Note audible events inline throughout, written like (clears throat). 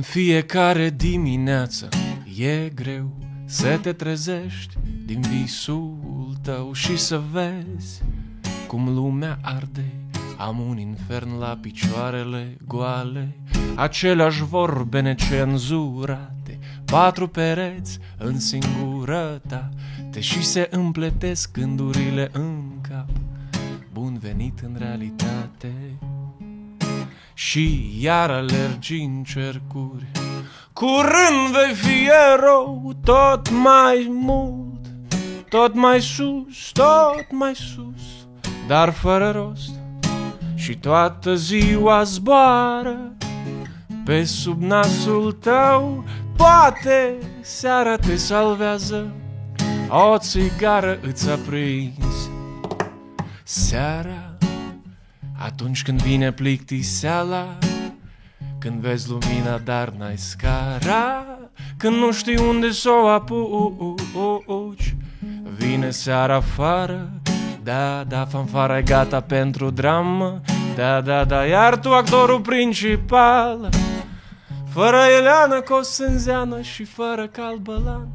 În fiecare dimineață e greu să te trezești din visul tău și să vezi cum lumea arde. Am un infern la picioarele goale, aceleași vorbe necenzurate, patru pereți în singurătate și se împletesc gândurile în cap. Bun venit în realitate și iar alergi în cercuri. Curând vei fi erou tot mai mult, tot mai sus, tot mai sus, dar fără rost. Și toată ziua zboară pe sub nasul tău, poate seara te salvează, o țigară îți aprins. Seara atunci când vine plictiseala Când vezi lumina, dar n-ai scara Când nu știi unde să o apuci Vine seara afară Da, da, fanfara e gata pentru dramă Da, da, da, iar tu actorul principal Fără Eleana Cosânzeană și fără Calbălan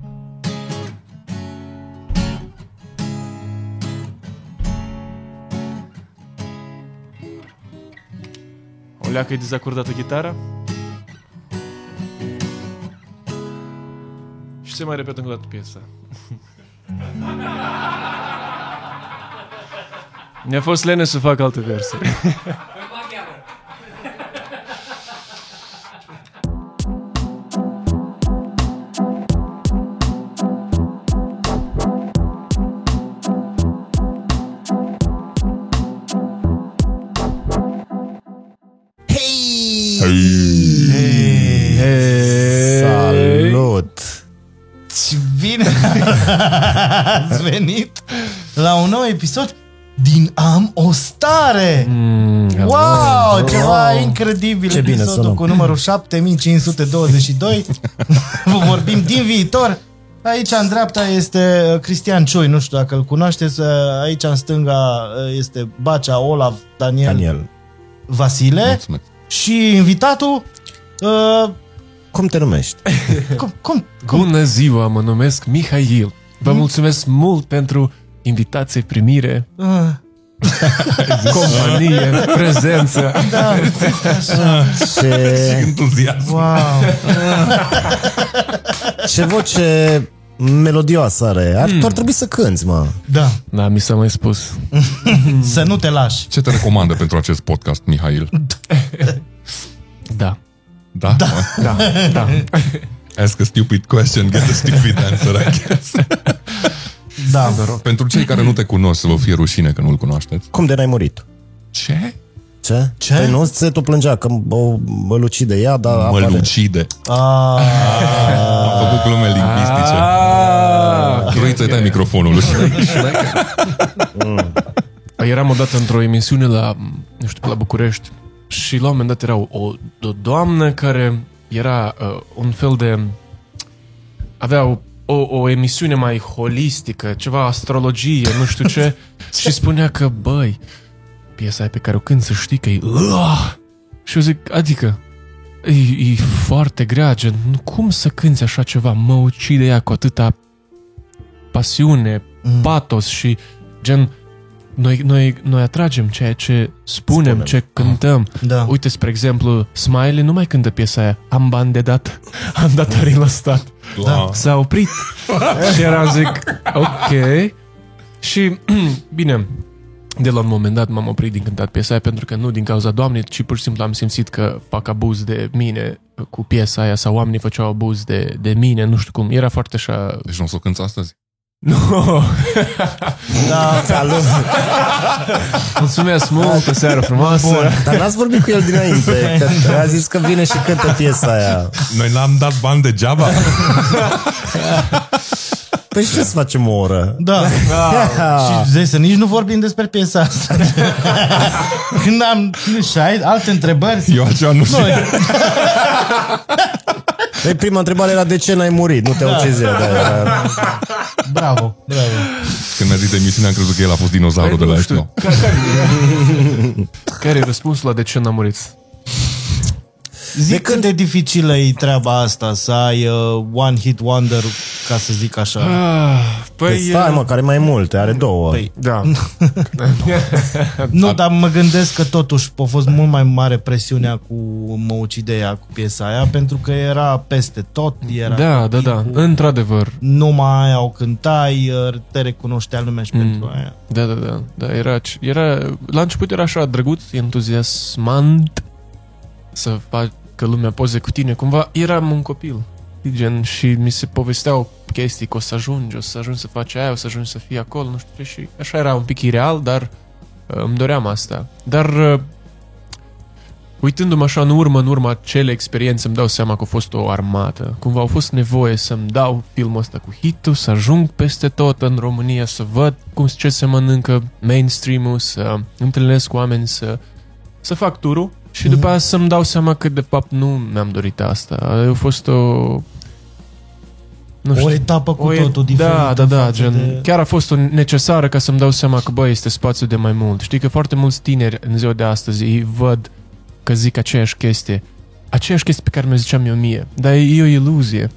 O leacă e dezacordată chitara Și se mai repetă încă o dată piesa. Mi-a fost lene să fac alte verse (laughs) ați venit la un nou episod din Am o stare! Mm, Wow, ceva incredibil! Ce bine Episodul sunăm. cu numărul 7522. (laughs) Vă vorbim din viitor. Aici în dreapta este uh, Cristian Ciui, nu știu dacă îl cunoașteți. Uh, Aici în stânga uh, este Bacea, Olav, Daniel, Daniel, Vasile. Mulțumesc. Și invitatul... Uh, cum te numești? (laughs) cum, cum, Bună ziua, mă numesc Mihail Vă mulțumesc mult pentru invitație, primire, uh, (laughs) companie, prezență da, (laughs) așa. Ce, Entuziasm. Wow. ce voce melodioasă are. Ar, tu ar trebui să cânti, mă. Da, Da, mi s-a mai spus să nu te lași. Ce te recomandă pentru acest podcast, Mihail? Da, Da? da. da, da (laughs) Ask a stupid question, get a stupid answer, I guess. (laughs) Da. pentru cei care nu te cunosc, să vă fie rușine că nu-l cunoașteți. Cum de n-ai murit? Ce? Ce? Ce? Păi nu se tot plângea că o mălucide ea, dar Mă apare. lucide. Ah, Am făcut glume lingvistice. Ah, Vrei să dai microfonul. (laughs) Eram odată într-o emisiune la, nu știu, la București și la un moment dat era o, o, o doamnă care era uh, un fel de... avea o, o, o emisiune mai holistică, ceva astrologie, nu știu ce, (laughs) și spunea că, băi, piesa aia pe care o cânt să știi că e... Uh! Și eu zic, adică, e, e foarte grea, gen, nu- cum să cânti așa ceva? Mă ucide ea cu atâta pasiune, Mm. patos și gen noi, noi, noi atragem ceea ce spunem, Spunem. ce cântăm. da. Uite, spre exemplu, Smiley nu mai cântă piesa aia. Am bani de dat, (laughs) am datorii la stat. Da. S-a oprit. (laughs) și eram zic, ok. Și, (clears throat) bine, de la un moment dat m-am oprit din cântat piesa aia pentru că nu din cauza doamnei, ci pur și simplu am simțit că fac abuz de mine cu piesa aia sau oamenii făceau abuz de, de mine, nu știu cum. Era foarte așa... Deci nu o să o cânti astăzi? (laughs) Nu! da. Salut! Mulțumesc mult, o seară frumoasă! Bun. Dar n-ați vorbit cu el dinainte. (laughs) Că a zis că vine și cântă piesa aia. Noi n-am dat bani degeaba? Păi și ce să facem o oră? Da. Și zici să nici nu vorbim despre piesa asta. (laughs) Când am și ai alte întrebări, Eu așa nu știu. Noi, Păi prima întrebare era de ce n-ai murit? Nu te da. ucizi. Da, era... bravo, bravo. Când mi-a zis de emisiune, am crezut că el a fost dinozaurul de la nu Ethno. știu, care, care, care e răspunsul la de ce n-a murit? Zic cât de dificilă e treaba asta, să ai uh, one hit wonder, ca să zic așa. Ah, Păi, păi, stai mă, care mai multe, are două. Păi, da. (laughs) (laughs) nu, dar mă gândesc că totuși a fost mult mai mare presiunea cu Mă ucideia cu piesa aia, pentru că era peste tot, era Da, tot da, da, timpul. într-adevăr. numai aia o cântai, uh, te recunoștea lumea și Mm. pentru aia. Da, da, da, da era, era, la început era așa drăguț, entuziasmant să facă lumea poze cu tine, cumva eram un copil, gen, și mi se povesteau chestii că o să ajungi, o să ajungi să faci aia, o să ajungi să fii acolo, nu știu ce, și așa era un pic ireal, dar uh, îmi doream asta. Dar uh, uitându-mă așa în urmă, în urma acele experiențe, îmi dau seama că a fost o armată. Cumva au fost nevoie să-mi dau filmul ăsta cu hitul, să ajung peste tot în România, să văd cum ce se mănâncă mainstream-ul, să întâlnesc cu oameni, să, să fac turul și după aia să-mi dau seama că de fapt nu mi-am dorit asta. A fost o... Nu O știu, etapă cu o e- totul diferită. Da, da, da, față gen, de- chiar a fost o necesară ca să-mi dau seama că, bă, este spațiu de mai mult. Știi că foarte mulți tineri în ziua de astăzi îi văd că zic aceeași chestie. Aceeași chestie pe care mi-o ziceam eu mie. Dar e o iluzie.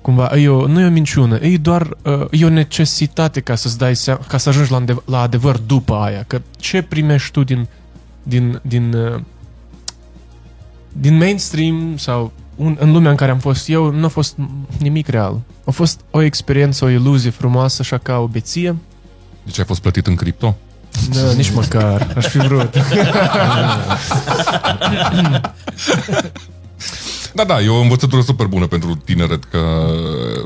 Cumva, e o, nu e o minciună, e doar uh, e o necesitate ca să-ți dai seama, ca să ajungi la, îndev- la adevăr după aia. Că ce primești tu din, din, din, uh, din mainstream sau un, în lumea în care am fost eu, nu a fost nimic real. A fost o experiență, o iluzie frumoasă, așa ca o beție. Deci ai fost plătit în cripto? Da, nici măcar, aș fi vrut. (laughs) Da, da, e o învățătură super bună pentru tineret, că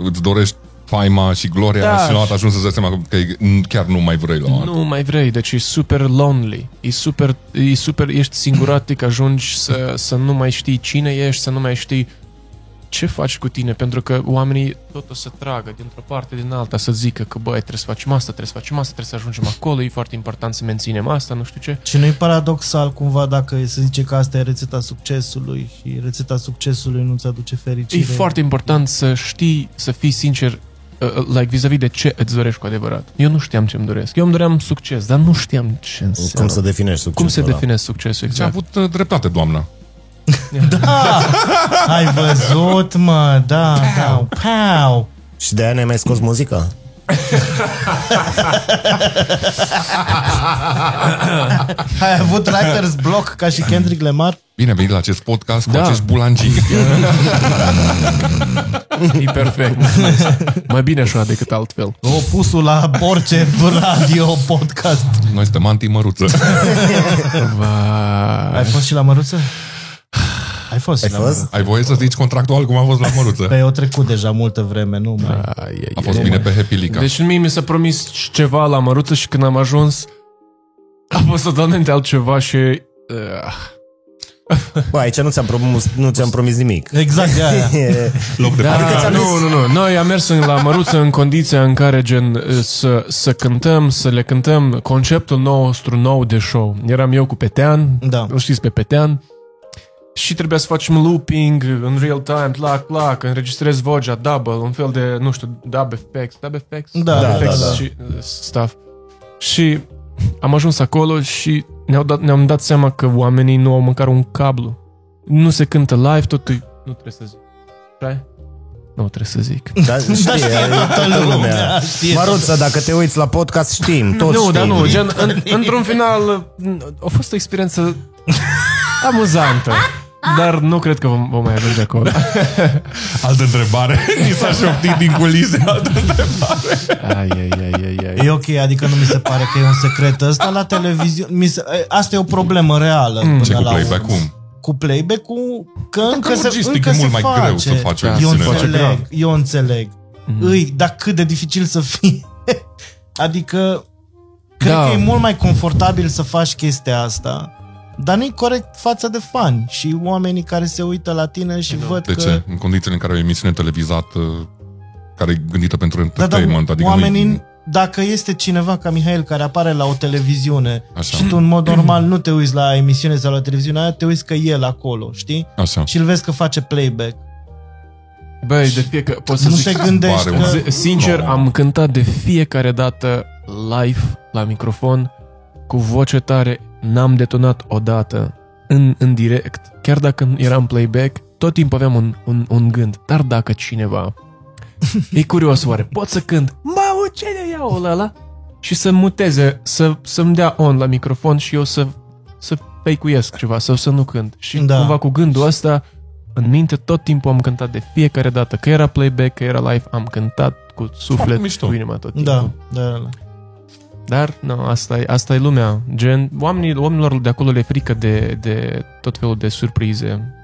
îți dorești faima și gloria Da. și la dat ajungi să-ți dai seama că e- chiar nu mai vrei la Nu mai vrei, deci e super lonely. E super, e super ești singuratic, ajungi să, să nu mai știi cine ești, să nu mai știi ce faci cu tine, pentru că oamenii tot o să tragă dintr-o parte din alta, să zică că băi, trebuie să facem asta, trebuie să facem asta, trebuie să ajungem acolo, e foarte important să menținem asta, nu știu ce. Și nu-i paradoxal cumva dacă se zice că asta e rețeta succesului și rețeta succesului nu-ți aduce fericire? E foarte important să știi, să fii sincer, uh, uh, like, vis-a-vis de ce îți dorești cu adevărat. Eu nu știam ce îmi doresc. Eu îmi doream succes, dar nu știam ce înseamnă. Cum să definești succesul Cum se ăla? definește succesul Ți-a exact? avut uh, dreptate, doamna. (laughs) Da! Ai văzut, mă, da, da, pau! Și de aia ne-ai mai scos muzica? (laughs) Ai avut writer's block ca și Kendrick Lamar? Bine venit la acest podcast cu Da. acești bulangii. (laughs) E perfect. Mai bine așa decât altfel. Opusul la orice radio podcast. Noi suntem anti-măruță. Vai. Ai fost și la Măruță? Ai fost Ai și la fost? Măruță. Ai voie să zici contractual cum a fost la măruță? Păi o trecut deja multă vreme, nu mai... Ai, ai, A fost ai, bine ai. pe Happy Lica. Deci mie mi s-a promis ceva la măruță și când am ajuns a fost totalmente altceva și... Uh, Bă, aici nu ți-am promis, nu ți-am promis nimic. Exact, de aia. (laughs) E, Loc de da, Adică ți-am nu, zis- nu, nu. Noi am mers în- la măruță în condiția în care gen uh, să, să cântăm, să le cântăm conceptul nostru nou de show. Eram eu cu Petean, Da. îl știți pe Petean, și trebuia să facem looping în real time, plac, plac, înregistrez vocea, double, un fel de, nu știu, dub effects, dub effects? Da, dub da, effects da, da. și uh, stuff. Și am ajuns acolo și ne-au dat, ne-am dat seama că oamenii nu au măcar un cablu. Nu se cântă live, totul nu trebuie să zic. Așa Nu trebuie să zic. da, știe, toată lumea. știe. Măruță, dacă te uiți la podcast, știm, toți nu, știm. dar nu, gen, în, într-un final a fost o experiență amuzantă. Dar nu cred că vom, vom mai ajunge acolo. (laughs) Altă întrebare. (laughs) Ni s-a șoptit din culise. Altă întrebare. Ai, ai, ai, ai, ai. E ok, adică nu mi se pare că e un secret ăsta la televiziune. Mi se, asta e o problemă reală. Mm. Ce până cu la playback-ul? urmă. Cu playback-ul, că încă se, logistic încă e se mult mai face. greu să faci o Eu emisiune. Face înțeleg, grav. eu înțeleg. Mhm. Îi, dar cât de dificil să fie. (laughs) adică, cred Da. că e mult mai confortabil să faci chestia asta. Dar nu-i corect față de fani și oamenii care se uită la tine și văd De că... ce? În condițiile în care e o emisiune televizată care e gândită pentru Da, dar entertainment, adică oamenii, nu dacă este cineva ca Mihail care apare la o televiziune Așa. și tu în mod normal nu te uiți la emisiune sau la televiziune aia, te uiți că e el acolo, știi? Așa. Și îl vezi că face playback. Băi, de fiecare... Pot să Nu zic... te gândești pare un că... Z- Sincer, am cântat de fiecare dată live la microfon cu voce tare. N-am detonat odată în, în direct. chiar dacă eram playback, tot timpul aveam un, un, un gând. Dar dacă cineva (laughs) e curios oare, pot să cânt, mă, ce de iau ăla? Și să muteze, să, să-mi dea on la microfon și eu să, să peicuiesc ceva sau să nu cânt. Și Da. da. cumva cu gândul ăsta, în minte, tot timpul am cântat de fiecare dată, că era playback, că era live, am cântat cu suflet, mișto. cu inima tot timpul. Da, da, da. Dar, nu, asta e, asta e lumea. Gen, oamenii, oamenilor de acolo le e frică de, de tot felul de surprize.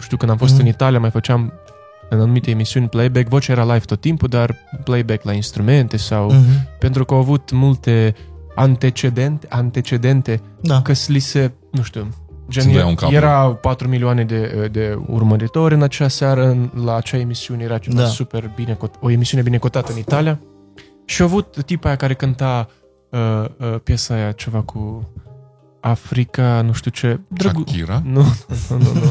Știu, când am fost Mhm. mm. în Italia, mai făceam în anumite emisiuni playback, vocea era live tot timpul, dar playback la instrumente sau... Mm. Mhm. Pentru că au avut multe antecedente, antecedente Da. că li se, nu știu, Se gen, dăia un cap. era 4 milioane de, de urmăritori în acea seară, în, la acea emisiune, era ceva Da. da. super bine, cot- o emisiune bine cotată în Italia. Și au avut tipa aia care cânta uh, uh, piesa aia, ceva cu Africa, nu știu ce. Shakira? Nu, nu, nu, nu.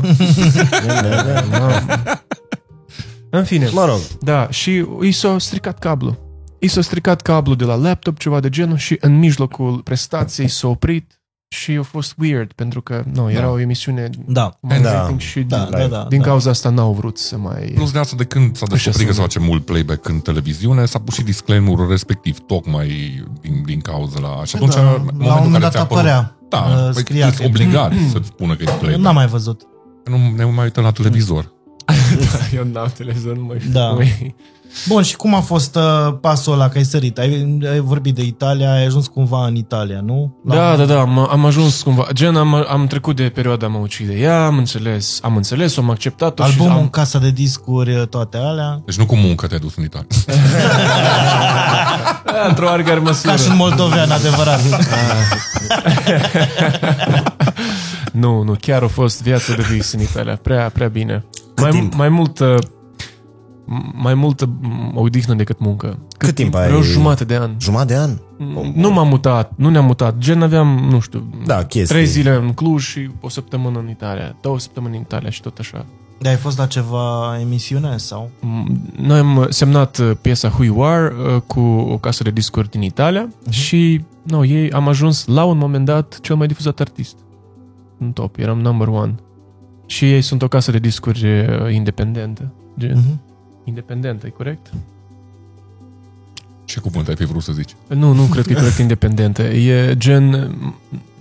nu. În fine, Mă rog, da, și i s-a stricat cablu. I s-a stricat cablu de la laptop, ceva de genul, și în mijlocul prestației s-a oprit și a fost weird, pentru că, nu, era Da. o emisiune Da. cu mai Da. rating și Da, din, da, da. din da. cauza asta n-au vrut să mai... Plus de asta, de când s-a descoperit că se sună. face mult playback în televiziune, s-a pus și disclaimer-ul respectiv, tocmai din, din cauza la... Și atunci, Da, în la un momentul în moment care dat ți-a apărut... apărea. Da, uh, păi, scria ești că- obligat să-ți spună că e Eu playback. n-am mai văzut. Nu ne mai uităm la televizor. (laughs) Eu n-am televizor, nu mai știu. Da. cum e. Bun, și cum a fost uh, pasul ăla, că ai sărit? Ai, ai vorbit de Italia, ai ajuns cumva în Italia, nu? La- Da, da, da, am, am ajuns cumva, gen am, am trecut de perioada mă ucide ea, am înțeles, am înțeles, am acceptat-o Albumul și în am, casa de discuri, toate alea. Deci nu cu muncă te-ai dus în Italia. (laughs) Da, într-o oarecare măsură. Ca și în moldovean, adevărat. (laughs) Nu, nu, chiar a fost viața de vis în Italia, prea, prea bine. Mai, timp? mai multă mai multă m, odihnă decât muncă. Cât timp ai- Vreo jumătate de an. jumătate de an? Nu m-am mutat, nu ne-am mutat. Gen aveam, nu știu, Da, chestii. trei zile în Cluj și o săptămână în Italia, două săptămâni în Italia și tot așa. De ai fost la ceva emisiune sau? M- Noi am semnat uh, piesa Who You Are uh, cu o casă de discuri din Italia Mhm. și no, ei am ajuns la un moment dat cel mai difuzat artist. În top, eram number one. Și ei sunt o casă de discuri uh, independentă. Gen, Mhm. Independentă, e corect? Ce cuvânt ai fi vrut să zici? Nu, nu cred că e corect independentă. E gen...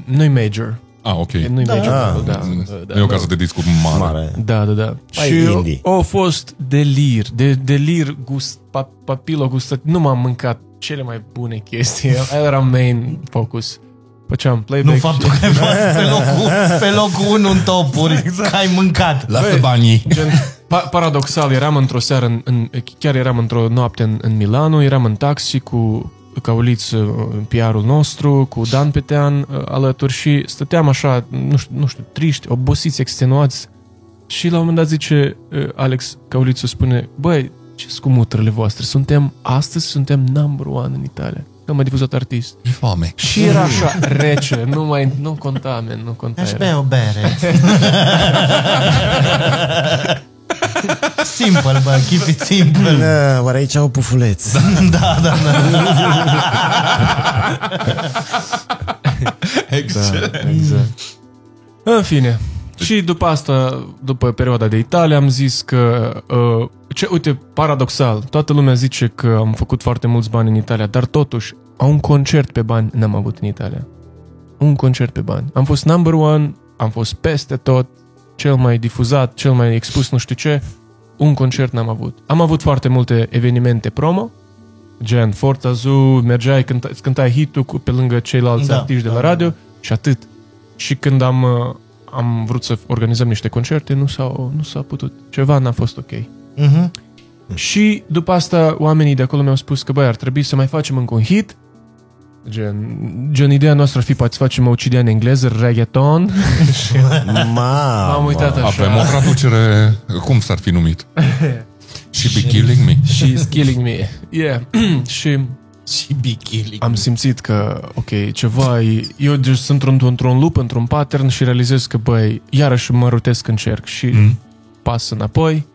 Nu-i major. Ah, ok. E, nu-i Da. major. Ah, da, Înțeles. da, Nu e o da. casă de discuri mare. Mare. Da, da, da. Mai și indie. a fost delir, de delir gust, pa, papilo gustat. Nu m-am mâncat cele mai bune chestii. Aia (laughs) era main focus. Făceam playback Nu faptul că ai fost pe locul, pe locul 1 în topuri, (laughs) că ai mâncat. Lasă banii. Gen, pa- paradoxal, eram într-o seară, în, în, chiar eram într-o noapte în, în Milano, eram în taxi cu Cauliț, uh, PR-ul nostru, cu Dan Petean uh, alături și stăteam așa, nu știu, nu știu triști, obosiți, extenuați și la un moment dat zice uh, Alex Caulițu spune, băi, ce scumutrele voastre, suntem, astăzi suntem number one în Italia. Cel mai difuzat artist. E foame. Și era așa rece, nu mai, nu conta, man, nu conta. Aș era. bea o bere. (laughs) simple, bă, keep it simple. Da, oare aici au pufuleț? Da, da, da. Da, (laughs) exact. În fine. Și după asta, după perioada de Italia, am zis că, uh, ce, uite, paradoxal, toată lumea zice că am făcut foarte mulți bani în Italia, dar totuși, un concert pe bani n-am avut în Italia. Un concert pe bani. Am fost number one, am fost peste tot, cel mai difuzat, cel mai expus, nu știu ce, un concert n-am avut. Am avut foarte multe evenimente promo, gen Forza Zoo, mergeai, cânta, îți cântai hit cu, pe lângă ceilalți Da, artiști de da, la da, radio și atât. Și când am, uh, am vrut să organizăm niște concerte, nu s-a, nu s-a putut. Ceva n-a fost ok. Mhm. Și după asta oamenii de acolo mi-au spus că băi, ar trebui să mai facem încă un hit. Gen, gen ideea noastră ar fi poate să facem o ucidea în engleză, reggaeton. (laughs) Mamă. Am uitat așa. Avem o traducere, cum s-ar fi numit? (laughs) Și be killing me. She's killing me. Yeah. (clears throat) și Și be killing. am simțit că, ok, ceva e... Eu deci sunt într-un, într-un loop, într-un pattern și realizez că, băi, iarăși mă rotesc în cerc și Mm. pas înapoi.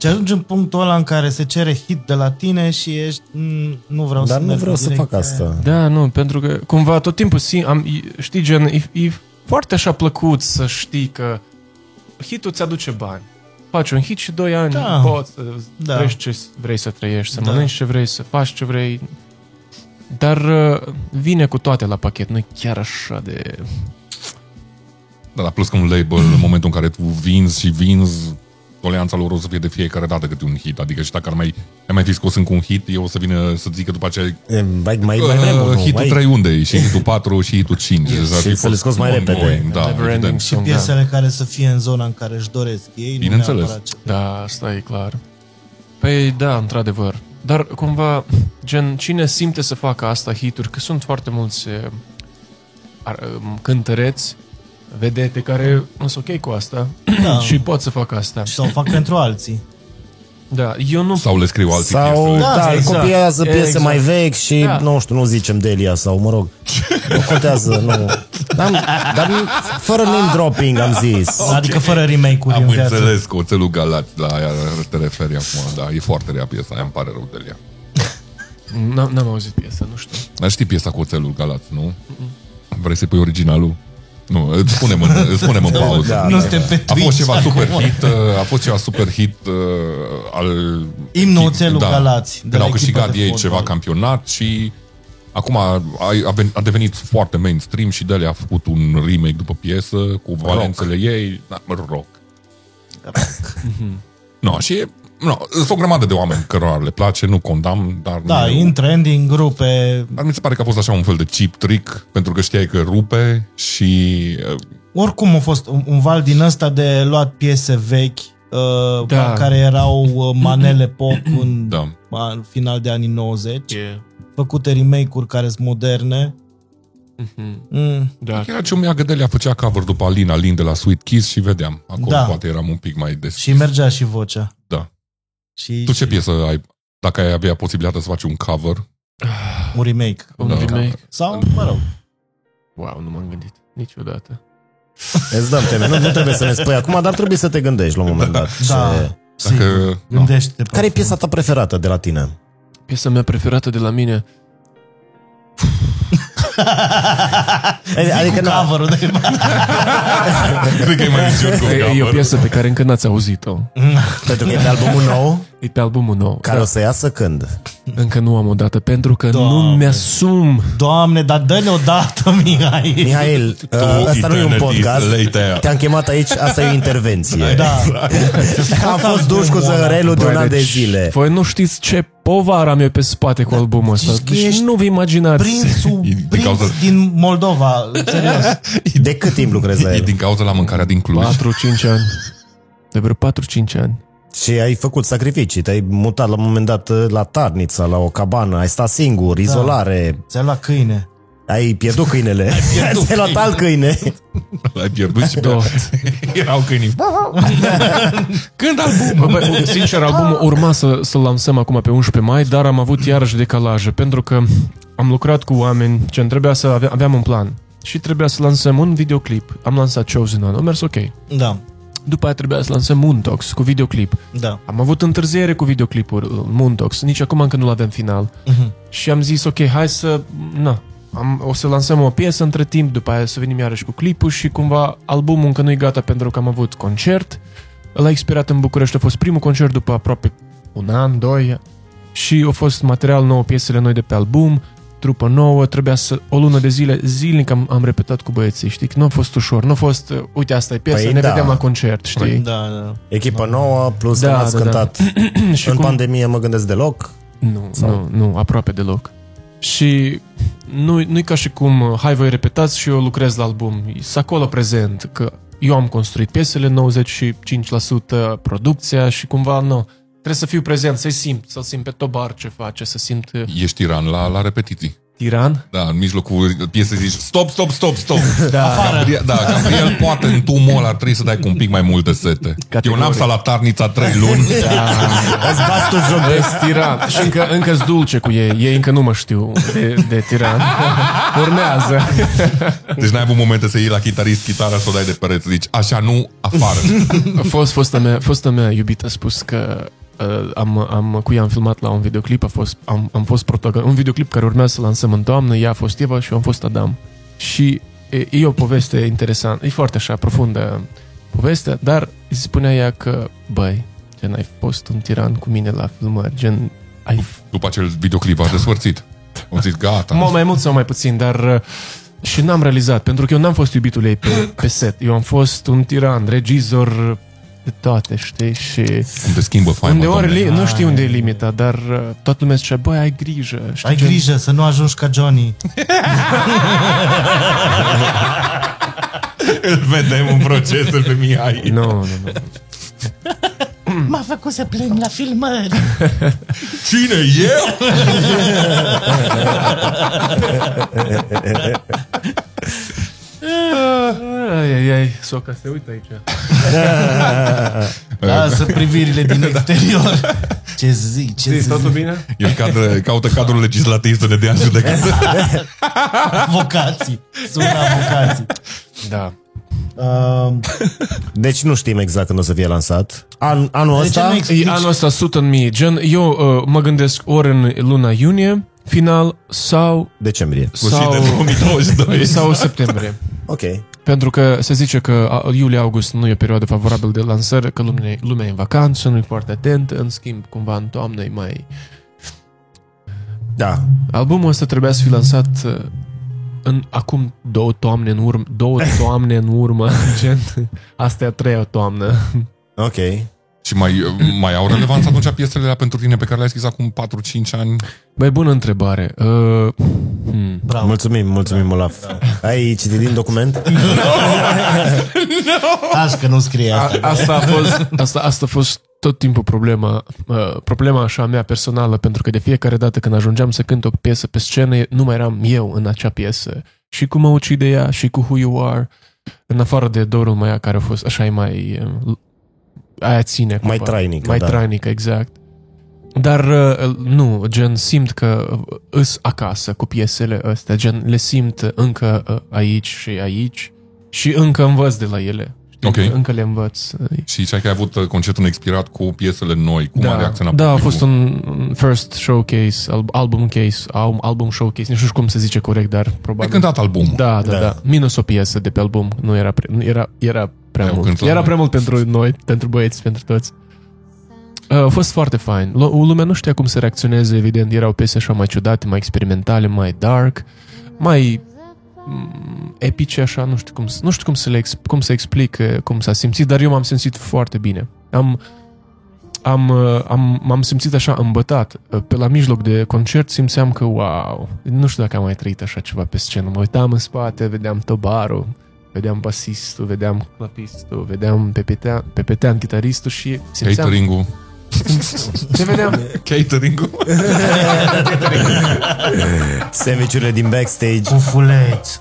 Ce ajungi în punctul ăla în care se cere hit de la tine și ești... "Mm, Nu vreau Dar să nu merg vreau în să fac direcția asta. Da, nu, pentru că cumva tot timpul sim, am, e- știi, gen, e, e foarte așa plăcut să știi că hitul ți aduce bani. Faci un hit și doi ani Da. poți să Da. trăiești ce vrei să trăiești, să Da. mănânci ce vrei, să faci ce vrei. Dar uh, vine cu toate la pachet, nu e chiar așa de... Da, dar plus că un label, în momentul în care tu vinzi și vinzi, toleranța lor o să fie de fiecare dată câte un hit. Adică și dacă ar mai, ai mai fi scos încă un hit, eu o să vină să zică după aceea E, Mai, mai, mai vrem uh, unul, hitul mai... 3 unde e? Și hitul 4 și hitul 5. Deci ar fi Și să le fost scoți mai repede. ongoing, Da, Never ending evident. Și song, da. piesele care să fie în zona în care își doresc ei, nu Bineînțeles. neapărat ce- Da, asta e clar. Păi da, într-adevăr. Dar cumva, gen, cine simte să facă asta hituri, că sunt foarte mulți eh, ar- um, cântăreți, vedete care nu sunt ok cu asta Da. (clears throat) și pot să facă asta. Sau fac pentru alții. Da, eu nu... Sau le scriu alții Sau, piesele. da, Da, da exact. copiază piese Exact. mai vechi și, Da. nu știu, nu zicem Delia sau, mă rog, (laughs) nu contează, nu. Dar, dar fără name dropping, am zis. Adică fără remake-uri Am în viață. înțeles că oțelul Galați la aia te referi acum, da, e foarte rea piesa aia, îmi pare rău de ea. N-am, n-am auzit piesa, nu știu. Dar știi piesa cu oțelul Galați, nu? Vrei să pui originalul? Nu, îți spunem în, îți spunem în pauză. Da, Nu da, suntem pe A Twitch fost ceva acum. super hit, uh, a fost ceva super hit uh, al... Imnul Oțelul Galați, de Când la au echipa câștigat de ei fotbal. ceva campionat și acum a, a, ven- a devenit foarte mainstream și de a făcut un remake după piesă cu valențele ei, da, rock. (laughs) no, și no, sunt o grămadă de oameni cărora le place, nu condamn, dar Da, nu, in trending, grupe, dar mi se pare că a fost așa un fel de cheap trick, pentru că știai că rupe și uh, oricum a fost un, un val din ăsta de luat piese vechi uh, Da. da. care erau uh, manele pop în da. în final de anii 90, Yeah. făcute remake-uri care sunt moderne. Mhm. Mm, Da. Chiar ce mi-a Gădelea făcea cover după Alina Lin de la Sweet Kiss și vedeam. Acolo Da. poate eram un pic mai des. și mergea și vocea. Da. Și Tu ce piesă ai? Dacă ai avea posibilitatea să faci un cover, (sighs) un remake. Un Da. remake. Sau, mă rog, Wow, nu m-am gândit niciodată. (laughs) Îți dăm teme. Nu, nu trebuie să ne spui acum, dar trebuie să te gândești la un moment dat. da, Ce... sigur. Dacă- Gândește-te. Care e piesa ta preferată de la tine? Piesa mea preferată de la mine (laughs) Adică, na, cover de cred că e mai ușor cu E, e o cover. piesă pe care încă n-ați auzit-o. (laughs) pentru că e pe albumul nou, E pe albumul nou. care Da. o să iasă când? Încă nu am o dată, pentru că Doamne. nu mi-asum. Doamne, dar dă-ne o dată, (laughs) Mihai. Mihail, To uh, ăsta nu e un eternities podcast. later. Te-am chemat aici, asta e o intervenție. Da. (laughs) Am fost duș cu zăhărelul de un an de zile. Voi nu știți ce povară am eu pe spate cu albumul ăsta. Zici că Deci ești nu vă imaginați. Prințul, (laughs) Din prinț cauza- din Moldova, serios. De cât timp lucrezi la E el? din cauza la mâncarea din Cluj. 4-5 ani. De vreo 4-5 ani. Și ai făcut sacrificii, te-ai mutat la un moment dat uh, la Tarnița, la o cabană, ai stat singur, izolare, Ți-a luat câine. ai pierdut câinele, (laughs) ți-ai luat alt câine. L-ai pierdut și pe Tot. (laughs) Erau câinii. Când (laughs) album? Bă, bă, sincer, albumul urma să, să lansăm acum pe 11 mai, dar am avut iarăși decalaje, pentru că am lucrat cu oameni ce trebuia să ave- aveam un plan. Și trebuia să lansăm un videoclip. Am lansat Chosen One, a mers ok. Da, După aia trebuia să lansăm Moondogs cu videoclip. da. Am avut întârziere cu videoclipuri, uh, Moondogs, nici acum încă nu l-avem final. Mhm. Și am zis, ok, hai să... Na, am, o să lansăm o piesă între timp, după aia să venim iarăși cu clipul și cumva albumul încă nu e gata pentru că am avut concert. L-a expirat în București, a fost primul concert după aproape un an, doi și a fost material nou, piesele noi de pe album, trupă nouă, trebuia să, o lună de zile, zilnic am, am repetat cu băieții, știi, nu a fost ușor, nu a fost, uh, uite, asta e piesa, Păi ne da. vedem la concert, știi? Da, da. Echipă nouă, plus Da, că n-ați da, da. cântat (clears throat) și în cum- pandemie, mă gândesc deloc. Nu, Sau? nu, nu, aproape deloc. Și nu, nu e ca și cum, uh, hai voi repetați și eu lucrez la album. E acolo prezent, că eu am construit piesele, 95% producția și cumva, nu, trebuie să fiu prezent, să-i simt, să-l simt pe tobar ce face, să simt uh, Ești tiran la, la repetiții. tiran. Da, în mijlocul piesei zici stop, stop, stop, stop. (laughs) Da, Gabriel, da, Gabriel poate în tumul ăla trebuie să dai cu un pic mai multe sete. Categoric. Eu n-am stat la tarnița trei (laughs) luni. Îți bați tu joc de... Ești tiran. Și încă, încă dulce cu ei. Ei încă nu mă știu de, de tiran. Urmează. Deci n-ai avut momente să iei la chitarist chitara să o dai de pereți. Zici, așa nu, afară. A (laughs) fost fosta mea, fosta mea iubită a spus că uh, am, am, cu ea am filmat la un videoclip, a fost, am, am fost protagonist, un videoclip care urmează să lansăm în toamnă, ea a fost Eva și eu am fost Adam. Și e, e o poveste interesantă, e foarte așa profundă. povestea, dar îi spunea ea că, băi, gen, ai fost un tiran cu mine la filmări, gen, ai După acel videoclip a despărțit. Au zis, gata. Mult mai mult sau mai puțin, dar uh, și n-am realizat, pentru că eu n-am fost iubitul ei pe, pe set. Eu am fost un tiran, regizor de toate, știi? Și Unde schimbă faima, uneori, domnule. li, nu știu unde e limita, dar uh, toată lumea zicea, băi, ai grijă. Știi, Ai gen- grijă să nu ajungi ca Johnny. (laughs) Îl vedem în procesul pe Mihai. Nu, nu, nu. M-a făcut să plâng la filmări. Cine? Eu? (laughs) Ai, ai, ai, soca se uită aici. (laughs) Lasă privirile din exterior. (laughs) Ce zic, ce Zici, zic. totul bine? El cadră, caută cadrul legislativ să ne dea în judecată. (laughs) Avocații. Sună avocații. Da. Uh, Deci nu știm exact când o să fie lansat. An, anul De ce ăsta? nu explici? E anul ăsta 100 în mie. Gen, eu uh, mă gândesc ori în luna iunie, final, sau, Decembrie. Sfârșit sau, de 2022. sau septembrie. Ok. Pentru că se zice că a- iulie-august nu e o perioadă favorabilă de lansări, că lumea, lumea e în vacanță, nu e foarte atentă, în schimb, cumva în toamnă e mai... Da. Albumul ăsta trebuia să fie lansat uh, în, acum două toamne în urmă, două (laughs) toamne în urmă, gen, asta e a treia toamnă. Ok. Și mai, mai au relevanță atunci piesele alea pentru tine pe care le-ai scris acum 4-5 ani? Băi, bună întrebare. Uh, hmm. bravo. Mulțumim, mulțumim, Olaf. Ai citit din document? (laughs) Taci că nu scrie asta. A, asta, a fost, asta, asta a fost tot timpul problema, uh, problema așa mea personală, pentru că de fiecare dată când ajungeam să cânt o piesă pe scenă, nu mai eram eu în acea piesă. Și cu Mă ucide ea, și cu Who You Are, în afară de dorul mai care a fost așa e mai... uh, aia ține. Mai cumva. trainică, Mai da. trainică, exact. Dar uh, nu, gen, simt că uh, îs acasă cu piesele astea, gen, le simt încă uh, aici și aici și încă învăț de la ele. Știi? Ok. Încă, încă le învăț. Și ce ai că ai avut uh, concertul expirat cu piesele noi, cum a Da, reacționat da, a publicul? fost un un first showcase, al- album case, album, album showcase, nu știu cum se zice corect, dar Ai probabil. cântat albumul. Da, da, Da. da, da. Minus o piesă de pe album. Nu era, pre, nu era, era prea Erau mult. cânt la Era noi. prea mult pentru noi, pentru băieți, pentru toți. Uh, A fost foarte fain. Lu- Lumea nu știa cum să reacționeze, evident. Erau piese așa mai ciudate, mai experimentale, mai dark, mai mm, epice așa, nu știu cum, s- nu știu cum să le exp- cum să explic uh, cum s-a simțit, dar eu m-am simțit foarte bine. Am am, uh, am, m-am simțit așa îmbătat. Uh, Pe la mijloc de concert simțeam că, wow, nu știu dacă am mai trăit așa ceva pe scenă. Mă uitam în spate, vedeam tobarul, vedeam basistul, vedeam clapistul, vedeam pe petean, pe petean chitaristul și simțeam... Catering-ul. Ce vedeam? Catering-ul. (laughs) Sandvișurile din backstage. Cu fuleți.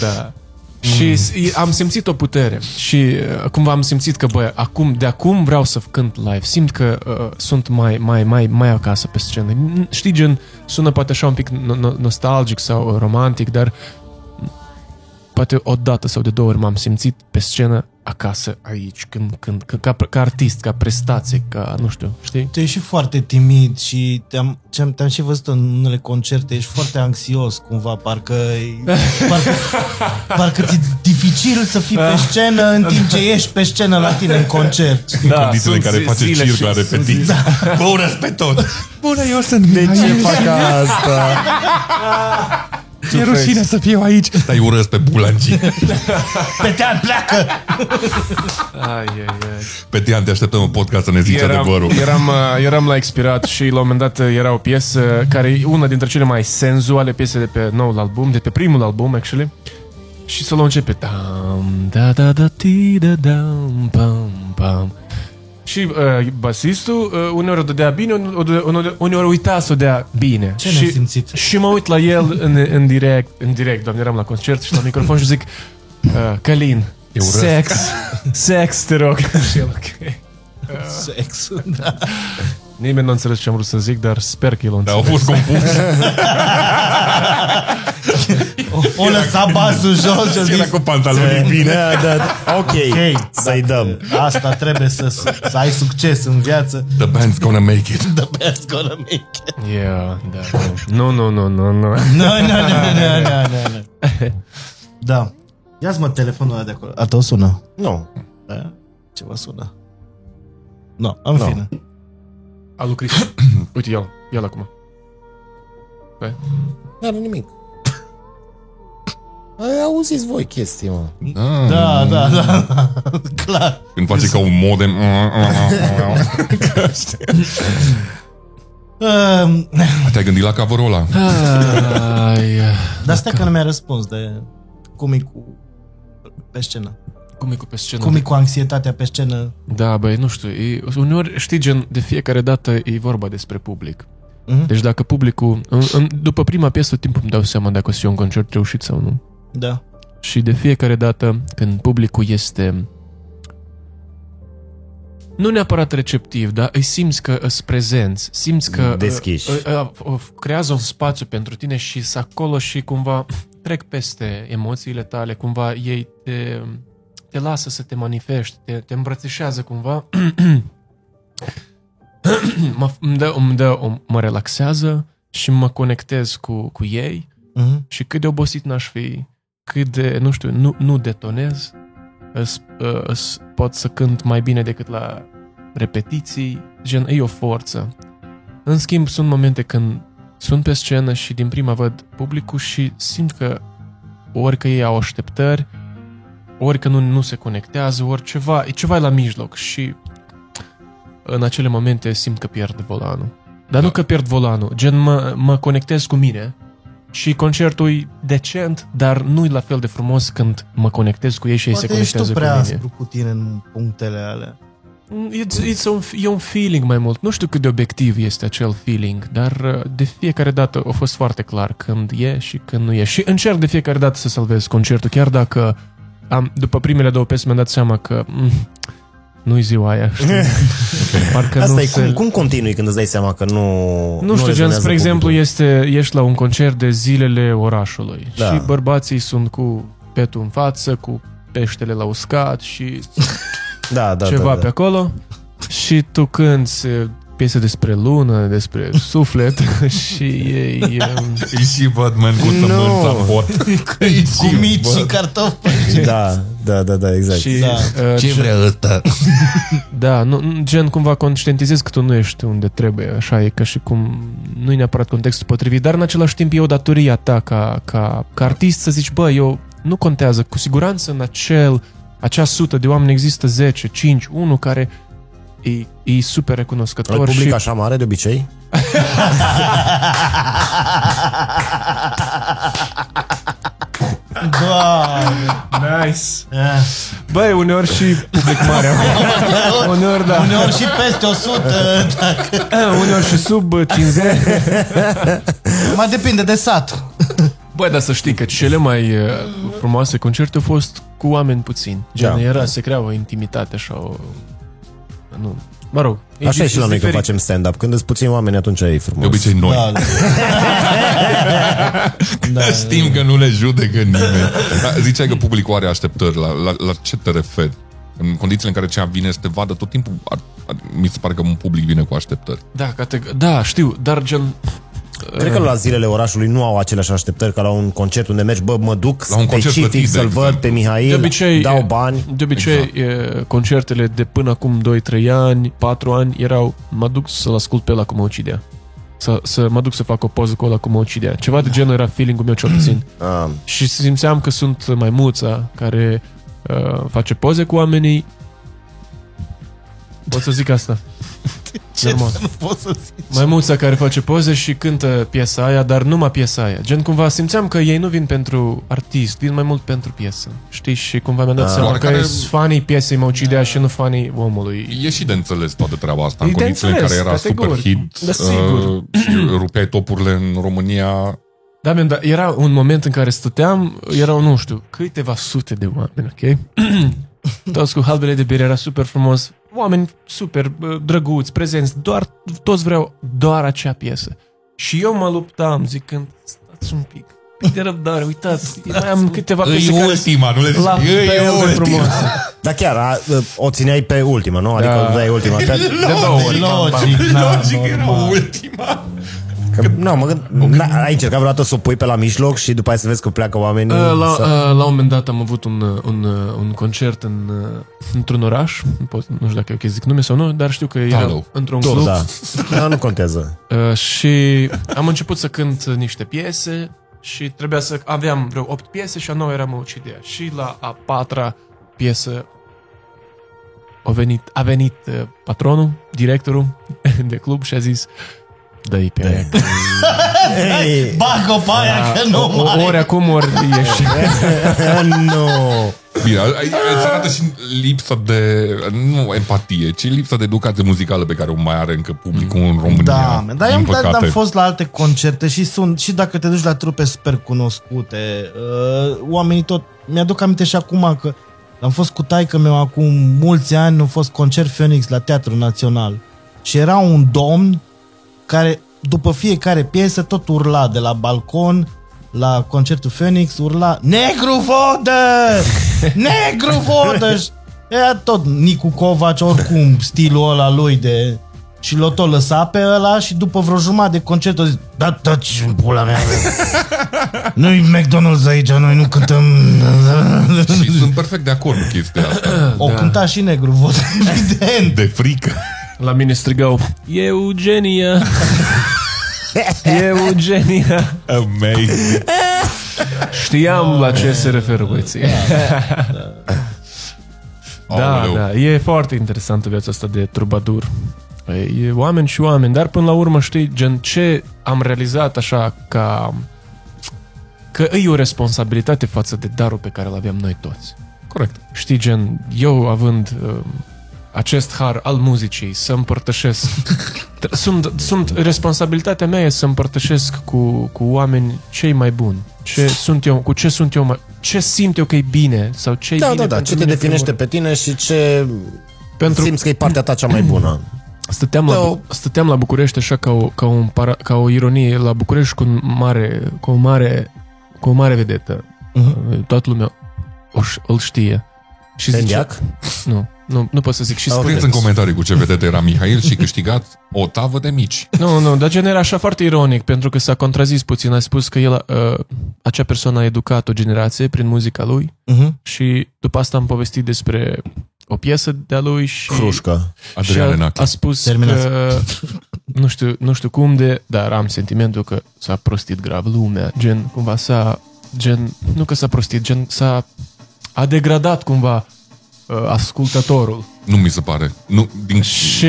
Da. Și s- am simțit o putere și uh, cumva am simțit că, bă, acum, de acum vreau să cânt live. Simt că uh, sunt mai, mai, mai, mai acasă pe scenă. N- Știi, gen, sună poate așa un pic no- no- nostalgic sau romantic, dar poate o dată sau de două ori m-am simțit pe scenă acasă aici, când, când, ca, ca, ca artist, ca prestație, ca, nu știu, știi? Tu ești și foarte timid și te-am, ce-am- te-am și văzut în unele concerte, ești foarte anxios cumva, parcă, parcă, parcă ți-e dificil să fii pe scenă în timp ce ești pe scenă la tine în concert. știi? Da, Condițiile în sunt care zi- face zile circ și- la sunt repetiții. zile. Vă urăsc pe toți. Bună, eu sunt De ce fac asta? (laughs) E rușine să fiu aici. Dar îi urăsc pe bulancii. (laughs) Pe tean, pleacă! Ai, ai, ai. Pe Tian, te așteptăm în podcast să ne zici adevărul. eram, uh, eram la expirat și la un moment dat uh, era o piesă care e una dintre cele mai senzuale piese de pe noul album, de pe primul album, actually. Și solo începe dam, da da da ti da dam, pam pam. Și uh, basistul uh, uneori o dădea bine, uneori, uneori- uneori uita să o dea bine. Ce și, ne-ai simțit? Și mă uit la el în, în direct, în direct, doamne, eram la concert și la microfon și zic uh, Călin, Eu urăsc. sex, (laughs) sex, te rog. (laughs) și el, ok. Sex. Da. Nimeni nu a înțeles ce am vrut să zic, dar sper că el a Dar au înțeles. fost confuz. (laughs) O, o lăsa basul jos și a Era zis, cu pantalonii bine. Da, da. Ok. Ok, Să-i dăm. asta trebuie să, să ai succes în viață. The band's gonna make it. The best gonna make it. Yeah, da. Nu, nu, nu, nu, nu. Nu, nu, nu, nu, nu, nu, nu. Da. Ia-ți mă telefonul ăla de acolo. A tău sună. Nu. Da? Ceva sună. Nu, în Nu. fine. Al lui Cristi. Uite, ia ia acum. Bă, Nu are nimic. Ai auziți voi chestii, mă. Da, Da, da, da, da. (laughs) Clar. Când face ca un modem. Um, (laughs) Te-ai gândit la cover ăla? Ai, dar stai că nu mi-a răspuns de cum e cu pe scenă. cum e cu pe scenă? Cum e cu anxietatea pe scenă. Da, băi, nu știu, e, uneori, știi, gen, de fiecare dată e vorba despre public. Mhm. Deci dacă publicul, în, în, după prima piesă, tot timpul îmi dau seama dacă o să fie un concert reușit sau nu. Da. Și de fiecare dată când publicul este nu neapărat receptiv, dar îi simți că îți prezenți, simți că Deschiși. uh, uh, uh, creează un spațiu pentru tine și să acolo și cumva trec peste emoțiile tale, cumva ei te, te lasă să te manifesti, te, te îmbrățișează cumva, (coughs) mă, îmi dă, îmi dă, o, mă relaxează și mă conectez cu, cu ei Mhm. și cât de obosit n-aș fi, cât de, nu știu, nu, nu detonez, îs, uh, îs pot să cânt mai bine decât la repetiții, gen, e o forță. În schimb, sunt momente când sunt pe scenă și din prima văd publicul și simt că ori că ei au așteptări, ori că nu, nu se conectează, ori ceva, e ceva la mijloc și în acele momente simt că pierd volanul. Dar nu că pierd volanul, gen mă, mă conectez cu mine și concertul e decent, dar nu e la fel de frumos când mă conectez cu ei și ei se Poate ești tu conectează prea cu mine. aspru cu tine în punctele alea. It's, it's un, e un feeling mai mult. Nu știu cât de obiectiv este acel feeling, dar uh, de fiecare dată a fost foarte clar când e și când nu e. Și încerc de fiecare dată să salvez concertul, chiar dacă am, după primele două piese mi-am dat seama că mm, nu-i ziua aia, știi? (laughs) Parcă Asta nu e se... cum, cum continui când îți dai seama că nu Nu știu, gen, rezonează spre exemplu, publicul? este, ești la un concert de zilele orașului Da. și bărbații sunt cu petul în față, cu peștele la uscat și da, da, ceva da, pe da. acolo și tu cânti piese despre lună, despre (laughs) suflet (laughs) și ei... um, Îi și văd, man, cu Nu. sămânța în bot. (laughs) Cu mici și cartofi. Da, da, da, da, exact. și, Da. uh, gen, vrea ăsta? da, nu, gen cumva conștientizezi că tu nu ești unde trebuie, așa e ca și cum nu e neapărat contextul potrivit, dar în același timp e o datorie a ta ca, ca, ca artist să zici, bă, eu nu contează, cu siguranță în acel, acea sută de oameni există 10, 5, 1 care e, e super Îl recunoscător public și așa mare de obicei? (laughs) Doamne. Nice. Ah. Băi, uneori și public mare. (laughs) uneori, da. Uneori și peste 100, (laughs) dacă... uneori și sub 50. Mai depinde de sat. Băi, dar să știi că cele mai uh, frumoase concerte au fost cu oameni puțini. Gen, Da. era, se crea o intimitate așa, o... Nu. Mă rog. Așa e și la noi când diferit. facem stand-up. Când îți puțini oameni, atunci e frumos. De obicei noi. Da, da. (laughs) da. Știm că nu le judecă nimeni. Dar ziceai că publicul are așteptări. La, la, la ce te referi? În condițiile în care cea vine să te vadă tot timpul, ar, ar, mi se pare că un public vine cu așteptări. Da, categ- da, știu, dar gen... Cred că la zilele orașului nu au aceleași așteptări ca la un concert unde mergi, bă, mă duc La un concert specific plătit, de să-l văd exemplu. pe Mihail, De obicei, dau e- bani. De obicei, exact. concertele de până acum 2-3 ani, 4 ani, erau mă duc să-l ascult pe ăla cum mă ucidea. Să, să mă duc să fac o poză cu ăla cum mă ucidea. Ceva de genul era feeling-ul meu cel puțin. Ah, (clears throat) Și simțeam că sunt maimuța care uh, face poze cu oamenii. Pot să zic asta. Ce Normal. (laughs) să nu pot să zic? Maimuța care face poze și cântă piesa aia, dar numai piesa aia. Gen, cumva simțeam că ei nu vin pentru artist, vin mai mult pentru piesă. Știi? Și cumva mi-am dat Ah. seama că Oarecare- e fanii piesei mă ucidea și nu fanii omului. E și de înțeles toată treaba asta, în E de condițiile în care înțeles, era categoric. super hit Da, sigur. uh, și (clears throat) rupeai topurile în România. Da, man, dar era un moment în care stăteam, erau, nu știu, câteva sute de oameni, ok? (clears throat) toți cu halbele de bere, era super frumos. Oameni super bă, drăguți, prezenți, doar, toți vreau doar acea piesă. Și eu mă luptam zicând, stați un pic, pic de răbdare, uitați, (laughs) mai am câteva piese care sunt ultima, nu le la zic, fel e de ultima. frumoase. (laughs) Dar chiar, a, o țineai pe ultima, nu? Adică Da. da. dai ultima. Pe, (laughs) De două ori. Logic, na, Logic, era normal. ultima. Că, nu, mă gând, n- ai încercat vreodată să o pui pe la mijloc și după aia să vezi că pleacă oamenii? Uh, La, să... uh, la un moment dat am avut un, uh, un, uh, un concert în, uh, într-un oraș, nu, pot, nu știu dacă e ok să zic nume sau nu, dar știu că era Hello. într-un Tot, club da. da. nu contează. (laughs) uh, și am început să cânt niște piese și trebuia să aveam vreo 8 piese și a noua era Măucidea. Și la a patra piesă a venit, a venit uh, patronul, directorul (laughs) de club și a zis dă-i pe aia. (laughs) Ei, Bag-o pe aia că nu O- mai... Ori acum, ori ieși. (laughs) nu. Bine, ai- îți arată și lipsa de, nu empatie, ci lipsa de educație muzicală pe care o mai are încă publicul în România. Da, man, dar eu din am, dar păcate. am fost la alte concerte și sunt, și dacă te duci la trupe super cunoscute, uh, oamenii tot, mi-aduc aminte și acum că am fost cu taică meu acum mulți ani, a fost concert Phoenix la Teatrul Național și era un domn care după fiecare piesă tot urla de la balcon la concertul Phoenix, urla Negru vodă! (laughs) Negru vodă! Și Ea tot Nicu Covaci, oricum stilul ăla lui de... Și l-o tot lăsa pe ăla și după vreo jumătate de concert o zis Da, taci în pula mea (laughs) Nu-i McDonald's aici, noi nu cântăm Și sunt perfect de acord cu chestia asta. O cânta și negru vodă, (laughs) evident De frică. La mine strigau Eugenia Eugenia Amazing. Știam la ce se referă băieții Da, Aoleu. da, e foarte interesantă viața asta de trubadur E oameni și oameni, dar până la urmă știi, gen ce am realizat așa ca că e o responsabilitate față de darul pe care îl aveam noi toți. Corect. Știi, gen, eu având uh, acest har al muzicii să împărtășesc T- (laughs) sunt, sunt, responsabilitatea mea e să împărtășesc cu, cu oameni cei mai buni ce sunt eu, cu ce sunt eu mai, ce simt eu că e bine sau ce e Da, bine da, da. pentru Ce te mine definește primul pe tine și ce Pentru- simți că e partea ta cea mai bună. (clears throat) Stăteam la, Da, Bu- stăteam la București așa ca o, ca, un para, ca o ironie la București cu un mare, cu o mare, cu o mare vedetă. Uh-huh. Toată lumea o, ș- îl știe. Și Tendiac? nu, nu, nu pot să zic. Și Ah, ok. Scrieți în comentarii cu ce vedetă era Mihail și câștigat o tavă de mici. (laughs) Nu, nu, dar gen era așa foarte ironic, pentru că s-a contrazis puțin. A spus că el, uh, acea persoană a educat o generație prin muzica lui uh-huh. și după asta am povestit despre o piesă de-a lui și... Hrușcă. și Adrian a, Renache. a spus Terminați. că nu știu, nu știu cum de, dar am sentimentul că s-a prostit grav lumea, gen cumva s-a gen, nu că s-a prostit, gen s-a a degradat cumva uh, ascultătorul. Nu mi se pare. Nu, din... Și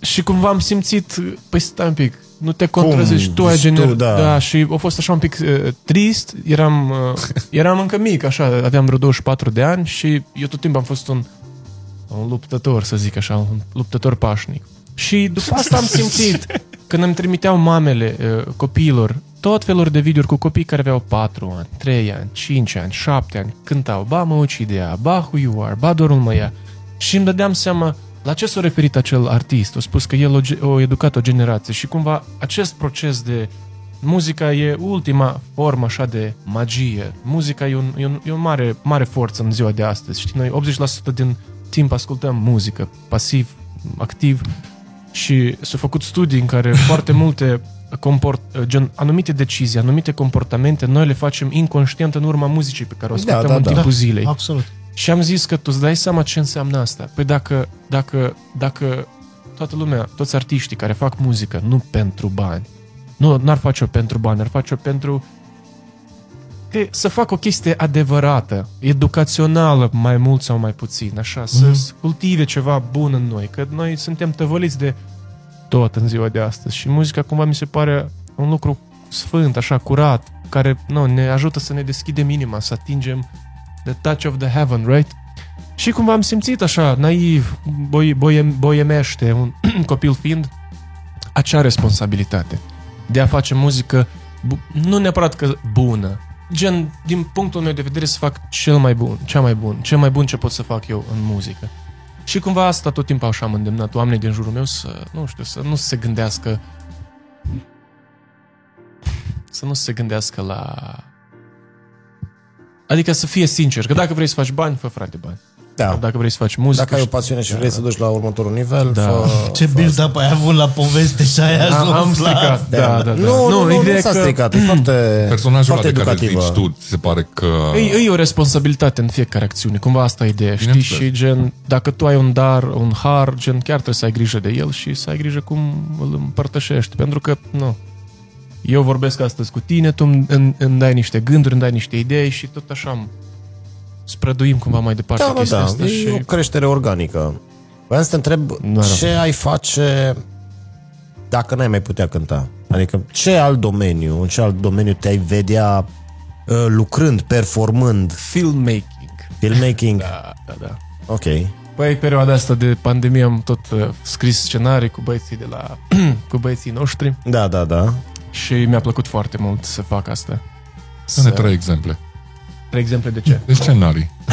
și cumva am simțit, păi stai un pic, nu te contrazici, tu ai Deci tu, gener... da. da. și a fost așa un pic uh, trist, eram, uh, (laughs) eram încă mic, așa, aveam vreo 24 de ani și eu tot timpul am fost un, un luptător, să zic așa, un luptător pașnic. Și după asta am (laughs) simțit, când îmi trimiteau mamele uh, copiilor tot felul de videouri cu copii care aveau 4 ani, 3 ani, 5 ani, 7 ani, cântau, ba mă ucidea, ba who you are, ba dorul mă ia. Și îmi dădeam seama la ce s-a referit acel artist. A spus că el o, o educat o generație și cumva acest proces de muzica e ultima formă așa de magie. Muzica e, un, e, un, e o mare, mare forță în ziua de astăzi. Știi, noi 80% din timp ascultăm muzică, pasiv, activ și s-au făcut studii în care (laughs) foarte multe comport, gen, anumite decizii, anumite comportamente, noi le facem inconștient în urma muzicii pe care o ascultăm da, în da. timpul zilei. Absolut. Și am zis că tu îți dai seama ce înseamnă asta. Păi dacă, dacă, dacă toată lumea, toți artiștii care fac muzică, nu pentru bani, nu n-ar face-o pentru bani, ar face-o pentru că să fac o chestie adevărată, educațională, mai mult sau mai puțin, așa, să Mhm. mm. cultive ceva bun în noi, că noi suntem tăvăliți de tot în ziua de astăzi și muzica cumva mi se pare un lucru sfânt, așa, curat, care nu, ne ajută să ne deschidem inima, să atingem the touch of the heaven, right? Și cumva am simțit așa, naiv, boi, boiem, boiemește, un (clears throat) copil fiind, acea responsabilitate de a face muzică, bu- nu neapărat că bună, gen, din punctul meu de vedere să fac cel mai bun, cea mai bun, cel mai bun ce pot să fac eu în muzică. Și cumva asta tot timpul așa am îndemnat oamenii din jurul meu să, nu știu, să nu se gândească să nu se gândească la Adică să fie sincer, că dacă vrei să faci bani, fă frate bani. Da. Dacă vrei să faci muzică. Dacă ai o și- pasiune și vrei să duci la următorul nivel, Da. fă, Ce build-up ai avut la poveste și ai ajuns am, am la... stricat. Da, da, da. Nu, nu, nu, ideea nu e s-a că stricat. E (clears throat) foarte, Personajul ăla foarte de care educativă. zici tu, ți se pare că... E, e o responsabilitate în fiecare acțiune, cumva asta e ideea, știi? Bineînțeles. Și gen, dacă tu ai un dar, un har, gen, chiar trebuie să ai grijă de el și să ai grijă cum îl împărtășești, pentru că, nu, eu vorbesc astăzi cu tine, tu îmi, îmi, îmi dai niște gânduri, îmi dai niște idei și tot așa îmi sprăduim cumva mai departe Da, da, chestia da. asta E și... o creștere organică. Vreau să te întreb Da, da. ce ai face dacă n-ai mai putea cânta? Adică ce alt domeniu, în ce alt domeniu te-ai vedea uh, lucrând, performând, Filmmaking. filmmaking? Da, da, da. Ok. Păi, perioada asta de pandemie am tot uh, scris scenarii cu băieții de la... (clears throat) cu băieții noștri Da, da, da. și mi-a plăcut foarte mult să fac asta. Să ne trei exemple. Trei exemple de ce? De scenarii. (laughs)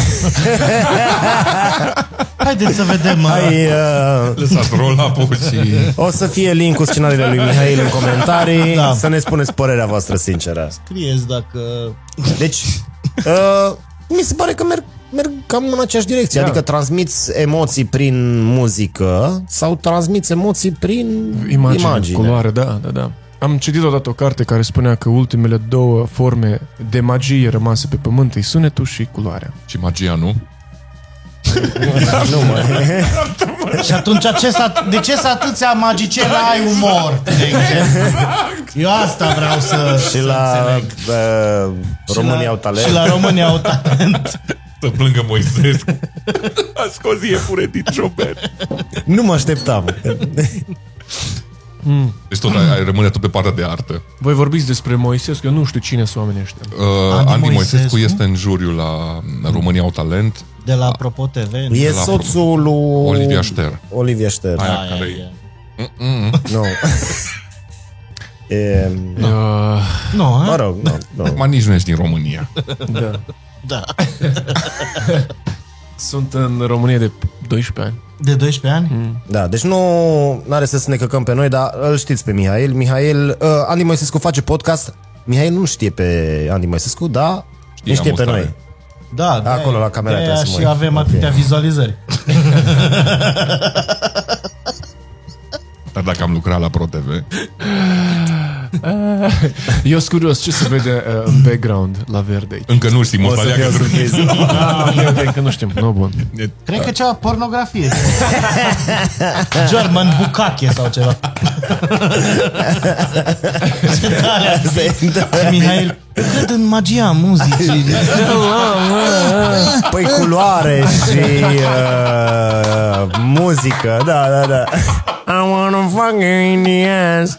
Haideți să vedem. uh, Hai, uh, Lăsați roll-up-ul și... o să fie link cu scenariile lui Mihail în comentarii, Da. să ne spuneți părerea voastră sinceră. Scrieți dacă... Deci, uh, mi se pare că merg, merg cam în aceeași direcție. Da. Adică transmiți emoții prin muzică sau transmiți emoții prin Imagine, imagine. culoare, da, da, da. Am citit odată o carte care spunea că ultimele două forme de magie rămase pe pământ e sunetul și culoarea. Și magia, nu? (laughs) nu, mă. (laughs) Și atunci ce s-a, de ce să atâția magicieni ai umor? De exemplu? Eu asta vreau să și să la înțeleg. uh, România și la, au talent. Și la România au talent. Să plângă Moisescu. A scos iepure din șofer. Nu mă așteptam. (laughs) Deci tot ai, ai rămâne tot pe partea de artă. Voi vorbiți despre Moisescu, eu nu știu cine sunt oamenii ăștia. Uh, Andy Andy, Moisescu Moisescu este în juriu la România au talent. De la Apropo TV. nu? E la soțul lui... Olivia Șter. Olivia Șter. Aia Aia care (laughs) (laughs) e. Nu. E, Uh, Nu, mă ha? rog, nu, nu. Acum nici nu ești din România. da. Da. (laughs) Sunt în România de 12 ani. De 12 ani? Mm. Da, deci nu are să ne căcăm pe noi, dar îl știți pe Mihail. Mihail, uh, Andy Moisescu face podcast. Mihail nu știe pe Andy Moisescu, da, Știe, ne știe am pe o stare. noi. Da, de Acolo, la camera de trebuie să mă și uit. avem Ok. atâtea vizualizări. (laughs) Dar dacă am lucrat la ProTV, (laughs) (laughs) Eu sunt curios ce se vede uh, în background la verde aici. încă nu știm, o O să să fie aleagă o surpriză. (laughs) Ah, ok, ok, încă nu știm. No, bun. Cred că ceva pornografie. (laughs) German bucache sau ceva. Ce tare Și Mihail, cred în magia muzicii. Păi culoare și uh, muzică, da, da, da. I wanna fuck you in the ass.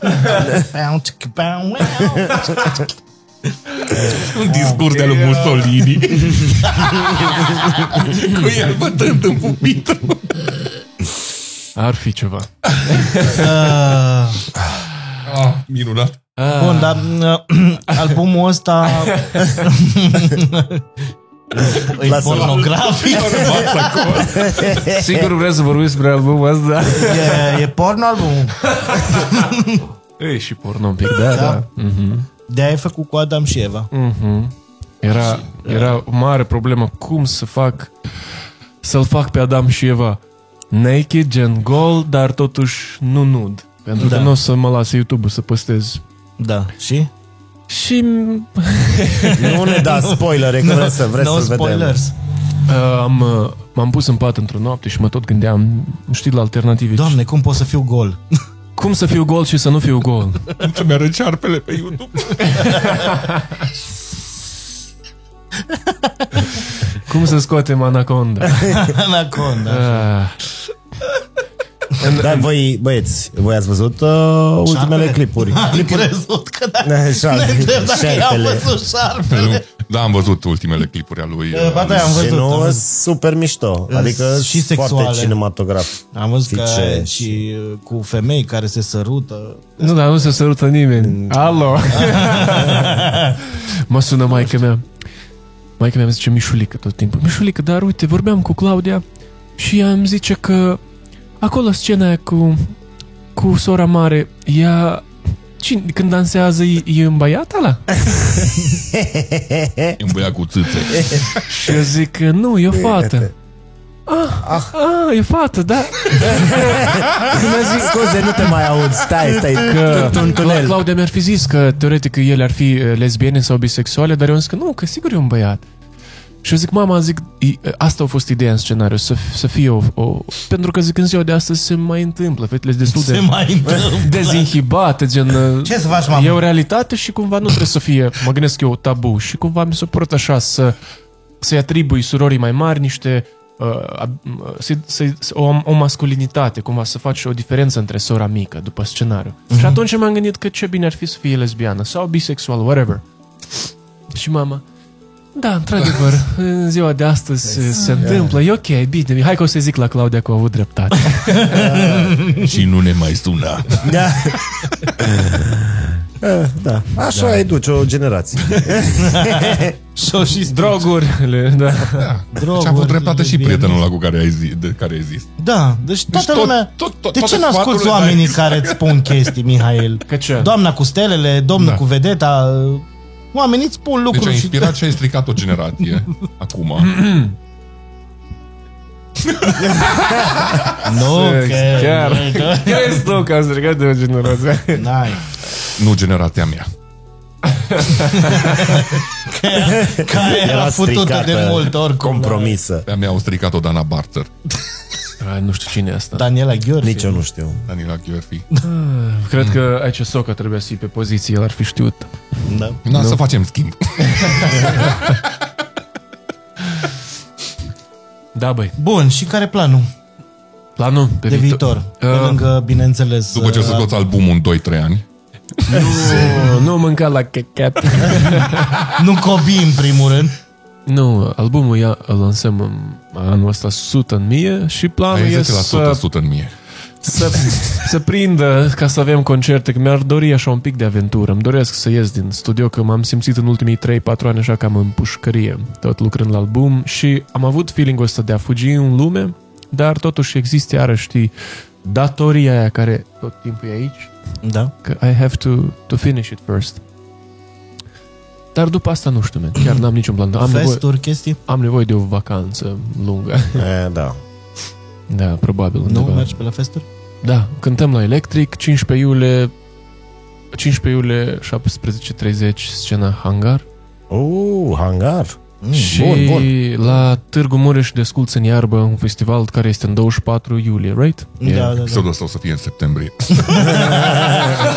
un discurs de-al lui Mussolini. Cu el bătând în pupitru. Ar fi ceva. Ah, minunat. Bun, dar uh, (clears throat) albumul ăsta (laughs) e Lasă-l. pornografic. Sigur vreți să vorbiți despre albumul ăsta? E, e porno albumul. (laughs) E și porno un pic, da, da. Mhm. De ai făcut cu Adam și Eva. Era, era o mare problemă cum să fac să-l fac pe Adam și Eva naked, gen gol, dar totuși nu nud. Pentru Da. că nu o să mă lase YouTube-ul să postez. Da. Și? Și (laughs) Nu ne da spoilere, că vreți să vreți no să vedem. spoilers. uh, am, uh, m-am pus în pat într-o noapte și mă tot gândeam, știi, la alternative. Doamne, cum pot să fiu gol? (laughs) Cum să fiu gol și să nu fiu gol? Să-mi arăt cearpele pe YouTube. Cum să scoatem Anaconda? (laughs) Anaconda. Ah, Dar voi, băieți, voi ați văzut uh, ultimele clipuri? Am crezut că da. Șarpe- Întreb dacă i-am șarpele. văzut șarpele. Da, am văzut ultimele clipuri a lui. Eh, Ba da, am Și văzut. nu am sunt văzut. super mișto. Adică și foarte sexuale. cinematograf. Am văzut că Fice. și uh, cu femei care se sărută. nu, dar nu se sărută nimeni. Alo! (laughs) mă sună maica mea. Maica mea îmi zice Mișulică tot timpul. Mișulică, dar uite, vorbeam cu Claudia și ea îmi zice că acolo scena aia cu, cu sora mare, ea Cine, când dansează, e, e în băiat ăla? E un băiat cu țâțe. Și eu zic că nu, e o fată. ah, ah, e fată, da. Când a zis, scuze, nu te mai aud, stai, stai, Că că, un tunel. Claudia mi-ar fi zis că teoretic că ele ar fi uh, lesbiene sau bisexuale, dar eu am zis că nu, că sigur e un băiat. Și eu zic, mama, zic, i- asta a fost ideea în scenariu, să, să fie o, o... Pentru că zic, în ziua de astăzi se mai întâmplă, fetele sunt destul Se de mai întâmplă. dezinhibate, gen... uh, Ce să faci, mamă? E o realitate și cumva nu trebuie să fie, mă gândesc eu, tabu. Și cumva mi s-a părut așa să, să-i atribui surorii mai mari niște uh, ab- uh, să, să, să, o, o masculinitate, cumva să faci o diferență între sora mică după scenariu. Mhm. Și atunci m-am gândit că ce bine ar fi să fie lesbiană sau bisexual, whatever. Și mama, da, într-adevăr, (laughs) în ziua de astăzi se, se întâmplă, e ok, bine, hai că o să zic la Claudia că a avut dreptate. (laughs) Și nu ne mai suna. Da. Eh, (laughs) da. Așa da. educi o generație. Și-o și Drogurile, da. droguri, Și a avut dreptate și lesbiene. prietenul ăla cu care ai zis. De care ai zis. Da, deci toată tot- lumea... tot- tot- de toate ce n-asculti sfaturile oamenii dai- care îți spun chestii, Mihail? Că ce? Doamna cu stelele, domnul Da. cu vedeta... Oamenii îți spun Deci lucruri ai și... inspirat și ai stricat o generație. (laughs) Acum. Nu, (laughs) că... Chiar. Crezi tu că am strigat de o generație? N-ai. Nu generația mea. Care era futută de stricată, mult oricum. Compromisă. Pe-a mea au stricat-o Dana Barter. (laughs) Ai, nu știu cine e asta. Daniela Gheorghe. Nici eu nu știu. Daniela Gheorghi. Cred că aici Soca trebuia să fie pe poziție, el ar fi știut. Da. Na, să facem schimb. Da, băi. Bun, și care e planul Planul pe de viitor? Pe Uh, lângă, bineînțeles... După ce o să uh, scoți albumul în 2-3 ani. Nu, nu mânca la chechat. Nu copii, în primul rând. Nu, albumul ia, îl lansăm în anul ăsta 100 în mie și planul Ai e 10% să, 100 în mie. să, să prindă ca să avem concerte, că mi-ar dori așa un pic de aventură. Îmi doresc să ies din studio, că m-am simțit în ultimii 3-4 ani așa cam în pușcărie, tot lucrând la album și am avut feeling-ul ăsta de a fugi în lume, dar totuși există iarăși, știi, datoria aia care tot timpul e aici, Da. că I have to, to finish it first. Dar după asta nu știu, man. chiar n-am niciun plan. Am nevoie, Festuri, chestii? am nevoie de o vacanță lungă. (laughs) E, da. Da, probabil. Nu? undeva. Mergi pe la festuri? Da, cântăm la Electric, 15 iulie 15 iulie 17.30 scena Hangar Uh, hangar. Mm. și bun, bun. la Târgu Mureș Desculți în iarbă un festival care este în 24 iulie, right? Da, da, da. Episodul ăsta o să fie în septembrie. (laughs)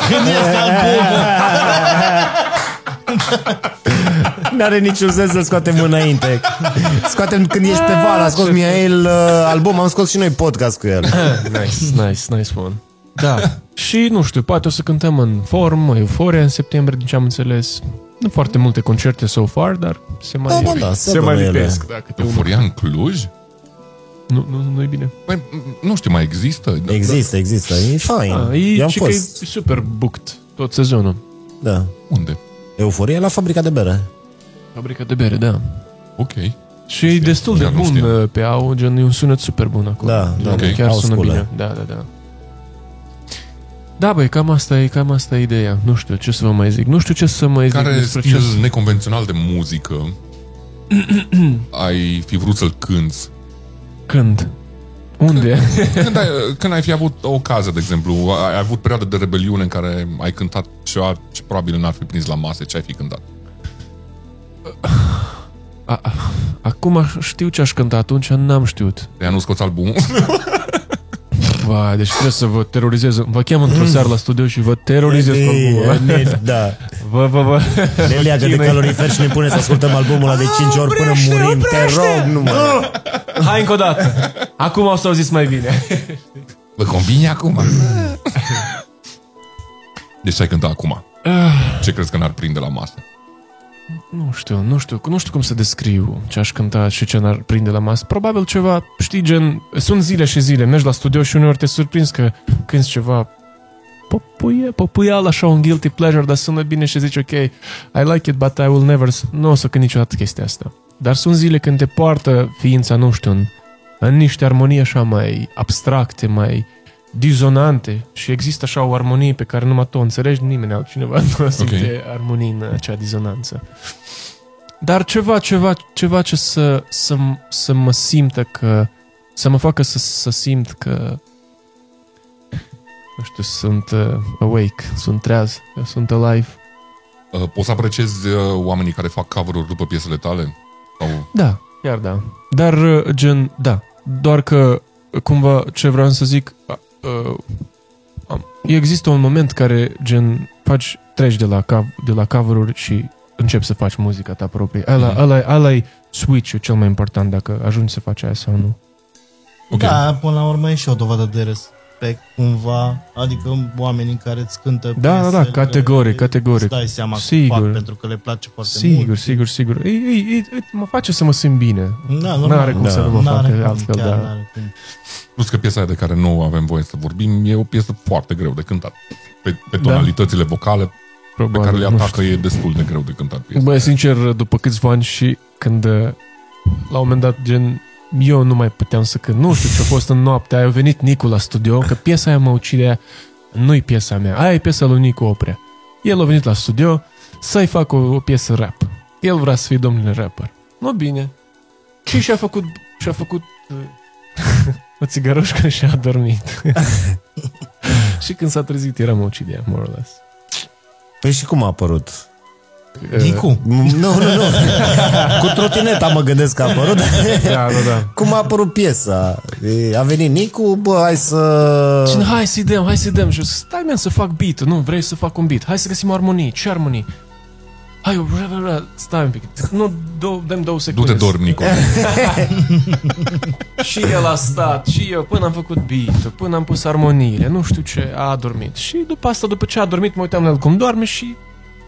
Când este albumul? (laughs) (laughs) N-are niciun sens să scoatem înainte. Scoatem când ești pe val, a scos Mihail uh, album, am scos și noi podcast cu el. (laughs) Nice, nice, nice one. Da. și nu știu, poate o să cântăm în form, Euforia în septembrie, din ce am înțeles. Nu foarte multe concerte so far, dar se mai, Da, da, da, se se mai bănuiele. lipesc. Da, câte unul. Euforia în Cluj? Nu, nu, nu e bine. Păi, nu știu, mai există? Există, există, e fain. Ah, e, Eu am și că fost. e super booked tot sezonul. Da. Unde? Euforia la fabrica de bere. Fabrica de bere, da. Ok. Și e destul de Chiar nu bun știam. uh, pe au, gen e un sunet super bun acolo. Da, da, Gen, ok. Chiar Au sună sculă. bine. Da, da, da. Da, băi, cam asta e, cam asta e ideea. Nu știu ce să vă mai zic. Nu știu ce să mai zic Care despre stil ce... neconvențional de muzică (clears throat) ai fi vrut să-l cânti? Când? Unde? (laughs) Când ai, când ai fi avut o ocază, de exemplu, ai avut perioadă de rebeliune în care ai cântat ceva ce probabil n-ar fi prins la masă, ce ai fi cântat? A, a, acum știu ce aș cânta, atunci n-am știut. De nu scoți albumul? (laughs) Vai, deci trebuie să vă terorizez. Vă chem într-o seară la studio și vă terorizez cu albumul. Ne, da. Vă, vă, vă. Ne leagă de Chinui. calorifer și ne pune să ascultăm albumul ăla de 5 ori până murim. Te rog, nu mă. Hai încă o dată. Acum o să auziți mai bine. Vă convine acum? Deci ai cântat acum. Ce crezi că n-ar prinde la masă? Nu știu, nu știu, nu știu cum să descriu ce aș cânta și ce n-ar prinde la masă. Probabil ceva, știi, gen, sunt zile și zile, mergi la studio și uneori te surprinzi că cânti ceva popuie, popuial, așa un guilty pleasure, dar sună bine și zici, ok, I like it, but I will never, nu o să cânt niciodată chestia asta. Dar sunt zile când te poartă ființa, nu știu, în, în niște armonii așa mai abstracte, mai dizonante și există așa o armonie pe care numai tu o înțelegi, nimeni altcineva (laughs) nu simte okay. armonii în acea dizonanță. Dar ceva, ceva, ceva ce să, să, să mă simtă că să mă facă să, să simt că nu știu, sunt uh, awake, sunt treaz, eu sunt alive. Uh, Poți să apreciezi uh, oamenii care fac cover-uri după piesele tale? Sau... Da, chiar da. Dar, uh, gen, da, doar că uh, cumva ce vreau să zic, uh, uh, am- există un moment care, gen, faci, treci de la, cav- de la cover-uri și începi să faci muzica ta proprie. Ăla, Mhm. ăla, ăla e switch-ul cel mai important dacă ajungi să faci aia sau nu. Ok. Da, până la urmă e și o dovadă de respect cumva, adică oamenii care îți cântă Da, da, da, piesele, categoric, categoric. Îți dai seama Sigur. că fac pentru că le place foarte Sigur, mult. sigur, sigur. E, e, e, e, mă face să mă simt bine. Da, normal. N-are cum Da. să nu mă N-are facă cum, altfel, chiar da. n-are cum. Plus că piesa aia de care nu avem voie să vorbim e o piesă foarte greu de cântat. Pe, pe Da. tonalitățile vocale pe Probabil, care le nu atacă e destul de greu de cântat piesa. Băi, sincer, după câțiva ani și când uh, la un moment dat, gen, eu nu mai puteam să cânt. Nu știu ce a fost în noaptea aia, a venit Nicu la studio, că piesa aia mă ucide, nu-i piesa mea, aia e piesa lui Nicu Oprea. El a venit la studio să-i fac o, o piesă rap. El vrea să fie domnule rapper. Nu bine. Și și-a făcut, și-a făcut uh, (laughs) o țigarușcă și a dormit. (laughs) și când s-a trezit era mă ucidea, more or less. Păi și cum a apărut? Nicu. Nu, nu, nu. (laughs) Cu trotineta mă gândesc că a apărut. Da, da, da. Cum a apărut piesa? E, A venit Nicu, bă, hai să... Și hai să-i dăm, hai să-i dăm. Și eu zic, stai man să fac beat nu, vrei să fac un beat. Hai să găsim armonii. Ce armonii? Hai, bra, bra, bra, stai un pic. Nu, două, dăm două Nu secunde. te dormi, Nico. (laughs) Și el a stat, și eu, până am făcut beat până am pus armoniile, nu știu ce, a dormit. Și după asta, după ce a dormit, mă uitam la el cum doarme și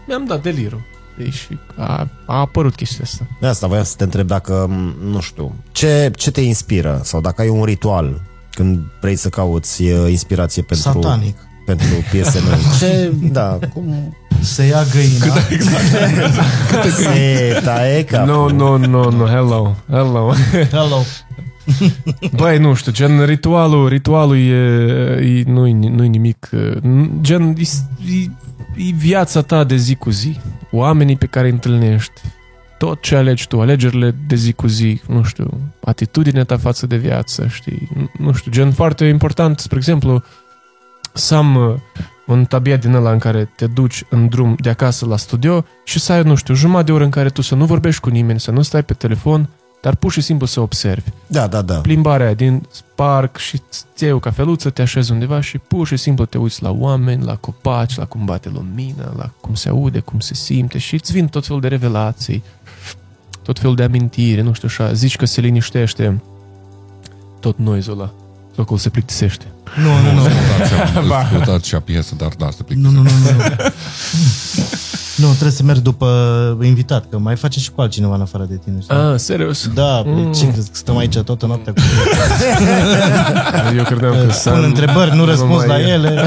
mi-am dat delirul. Ei, și a, a apărut chestia asta. De asta voiam să te întreb dacă, m, nu știu, ce, ce te inspiră? Sau dacă ai un ritual când vrei să cauți e, inspirație pentru, Satanic. pentru piese noi. (laughs) Ce, da, cum Se ia găina. se taie capul? No, no, no, no, hello, hello. Hello. Băi, nu știu, gen ritualul, ritualul e, e nu-i, nu-i nimic, gen e, e, e viața ta de zi cu zi, oamenii pe care îi întâlnești, tot ce alegi tu, alegerile de zi cu zi, nu știu, atitudinea ta față de viață, știi, nu- nu știu, gen foarte important, spre exemplu, să am uh, un tabiat din ăla în care te duci în drum de acasă la studio și să ai, nu știu, jumătate de oră în care tu să nu vorbești cu nimeni, să nu stai pe telefon, dar pur și simplu să observi Da, da, da. plimbarea din parc și îți iei o cafeluță, te așezi undeva și pur și simplu te uiți la oameni, la copaci, la cum bate lumina, la cum se aude, cum se simte și îți vin tot felul de revelații, tot felul de amintiri, nu știu așa, zici că se liniștește tot noizul ăla, locul se plictisește. Nu, nu, nu. Ascultați (laughs) ascultați și a piesă, dar da, să Nu, nu, nu, nu. (laughs) Nu, trebuie să merg după invitat, că mai face și cu altcineva în afară de tine. știi? Ah, serios? Da, mm. ce crezi, că stăm aici toată noaptea cu Eu credeam că Pun Sam- întrebări, nu răspuns mai la e. ele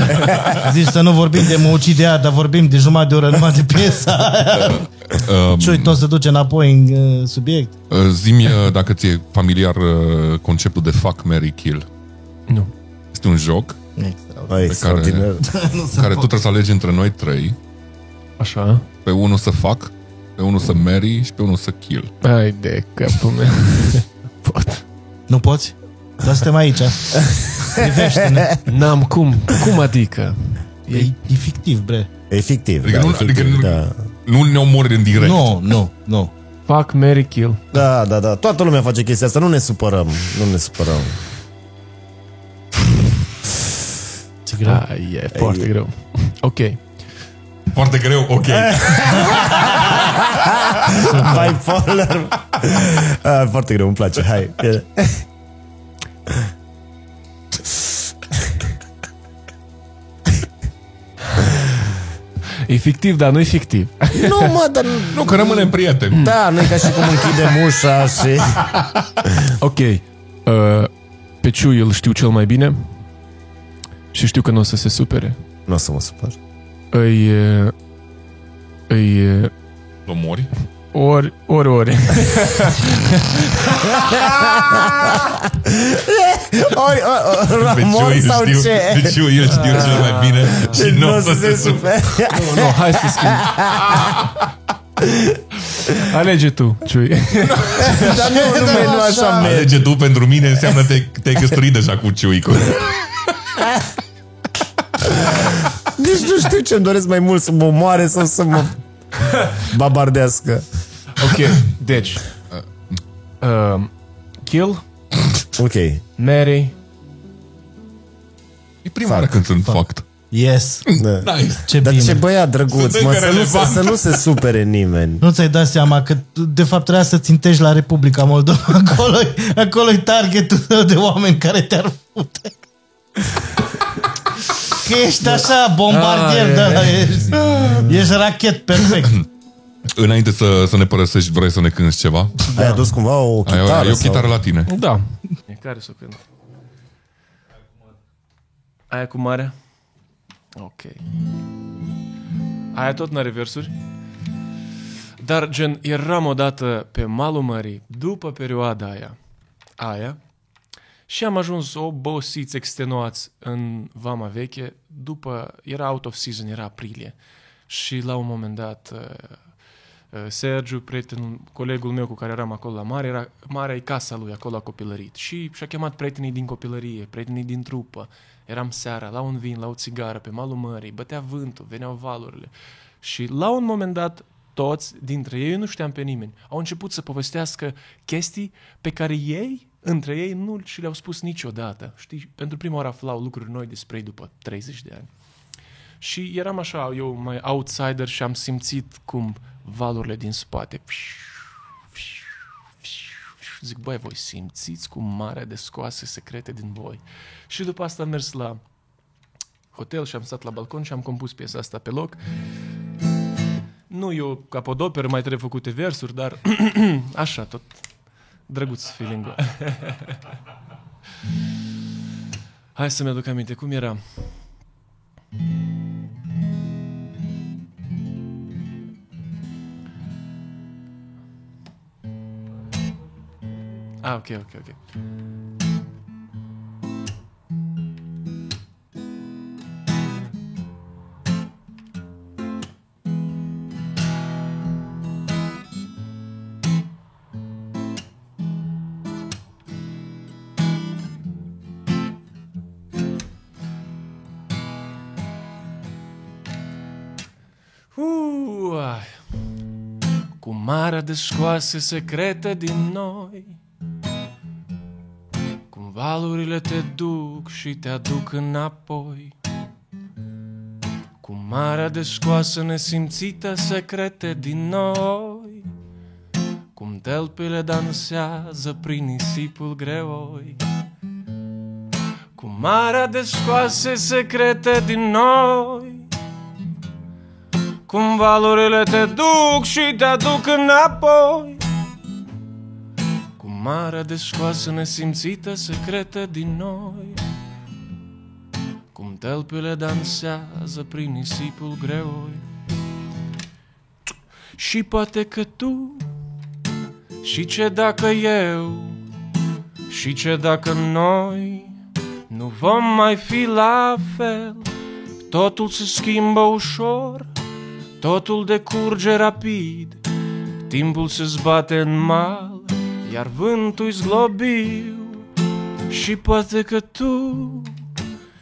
Zici să nu vorbim de mă ucide ea, dar vorbim de jumătate de oră numai de piesa aia. Um, Și uite, tot se duce înapoi în uh, subiect uh, Zi-mi uh, dacă ți-e familiar uh, conceptul de fuck, Mary kill. Nu. Este un joc Extraordinar. (laughs) Băi, extraordinar. Nu se care tu pot. trebuie să alegi între noi trei. Așa? Pe unul să fac, pe unul să marry și pe unul să kill. Hai de capul meu. (laughs) Pot. Nu poți? Dar suntem aici Privește-ne N-am cum. Cum adică? E, e fictiv, bre E fictiv. Adică da, nu- e fictiv, adică nu- da. Nu ne omori în direct. Nu, nu, nu Fuck, Mary Kill. da, da, da. Toată lumea face chestia asta. Nu ne supărăm. Nu ne supărăm. Ce greu. Da, e foarte greu. Ok. Foarte greu, ok. (laughs) Bipolar. Ah, foarte greu, îmi place. Hai. E fictiv, dar nu e fictiv. Nu, mă, dar... (laughs) Nu, că rămânem prieteni. Da, nu e ca și cum închidem ușa și... (laughs) Ok. Uh, pe Ciu îl știu cel mai bine și știu că nu o să se supere. Nu o să mă supăr. Îi... uh, Îi... uh, Omori? Ori, ori, ori. (laughs) Ori, o, o, Deci Ramon eu sau știu, ce? deci eu îl știu cel mai bine și nu o să se supere. nu, nu, hai să schimb. Alege tu, Ciui. (laughs) Dar nu, nu, nu, nu așa merge. Alege tu pentru mine înseamnă te, te-ai căsătorit deja cu ciuicul. (laughs) Nici nu știu ce-mi doresc mai mult, să mă omoare sau să mă (laughs) babardească. Ok, deci. Uh, kill, Ok. Mary, E prima oară când sunt fucked. Yes. Da. (laughs) Nice. Ce Dar bine. ce băiat drăguț, Sunt mă, încă să nu, se, relevant. să nu se supere nimeni. Nu ți-ai dat seama că tu, de fapt trebuia să țintești la Republica Moldova. Acolo, acolo e targetul tău de oameni care te-ar fute. Că ești așa, bombardier, Ah, da, e. da, ești, ești rachet perfect. Înainte să, să ne părăsești, vrei să ne cânti ceva? Ai adus cumva o Ai, chitară? ai o sau- chitară la tine. Da. E care să o cânt? Aia cu mare? Ok. Aia tot n-are versuri? Dar, gen, eram odată pe malul mării, după perioada aia, aia, și am ajuns obosiți, extenuați în Vama Veche, după, era out of season, era aprilie. Și la un moment dat, uh, uh, Sergiu, prietenul, colegul meu cu care eram acolo la mare, era, marea e casa lui, acolo a copilărit. Și și-a chemat prietenii din copilărie, prietenii din trupă. Eram seara, la un vin, la o țigară, pe malul mării, bătea vântul, veneau valurile. Și la un moment dat, toți dintre ei, eu nu știam pe nimeni, au început să povestească chestii pe care ei, între ei, nu și le-au spus niciodată. Știi, pentru prima oară aflau lucruri noi despre ei după 30 de ani. Și eram așa, eu mai outsider și am simțit cum valurile din spate. Zic, băi, voi simțiți cum marea de scoase secrete din voi. Și după asta am mers la hotel și am stat la balcon și am compus piesa asta pe loc. Nu e o capodoperă, mai trebuie făcute versuri, dar (clears throat) așa tot. Drăguț feeling (laughs) Hai să-mi aduc aminte, cum era? Ah, ok, ok, ok. Cu marea de scoase secrete din noi. Cum valurile te duc și te aduc înapoi. Cu marea de scoase nesimțită secrete din noi. Cum telpile dansează prin nisipul greoi. Cu marea de scoase secrete din noi cum valurile te duc și te aduc înapoi? Cu marea de scoasă nesimțită secretă din noi. Cum telpile dansează prin nisipul greoi. Și poate că tu Și ce dacă eu Și ce dacă noi Nu vom mai fi la fel. Totul se schimbă ușor Totul decurge rapid, timpul se zbate în mal, iar vântul-i zglobiu. Și poate că tu,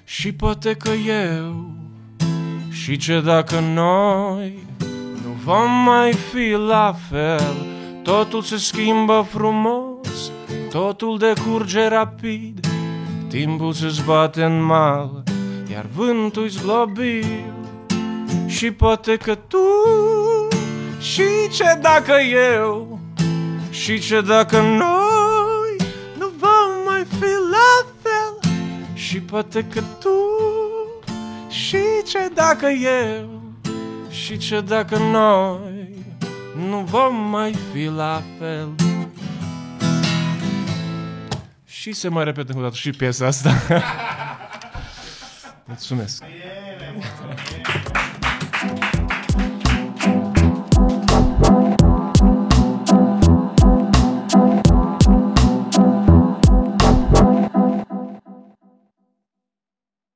și poate că eu, și ce dacă noi nu vom mai fi la fel, totul se schimbă frumos, totul decurge rapid, timpul se zbate în mal, iar vântul-i zglobiu. Și poate că tu Și ce dacă eu Și ce dacă noi Nu vom mai fi la fel? Și poate că tu Și ce dacă eu Și ce dacă noi Nu vom mai fi la fel? Și se mai repetă încă o dată și piesa asta. (laughs) Mulțumesc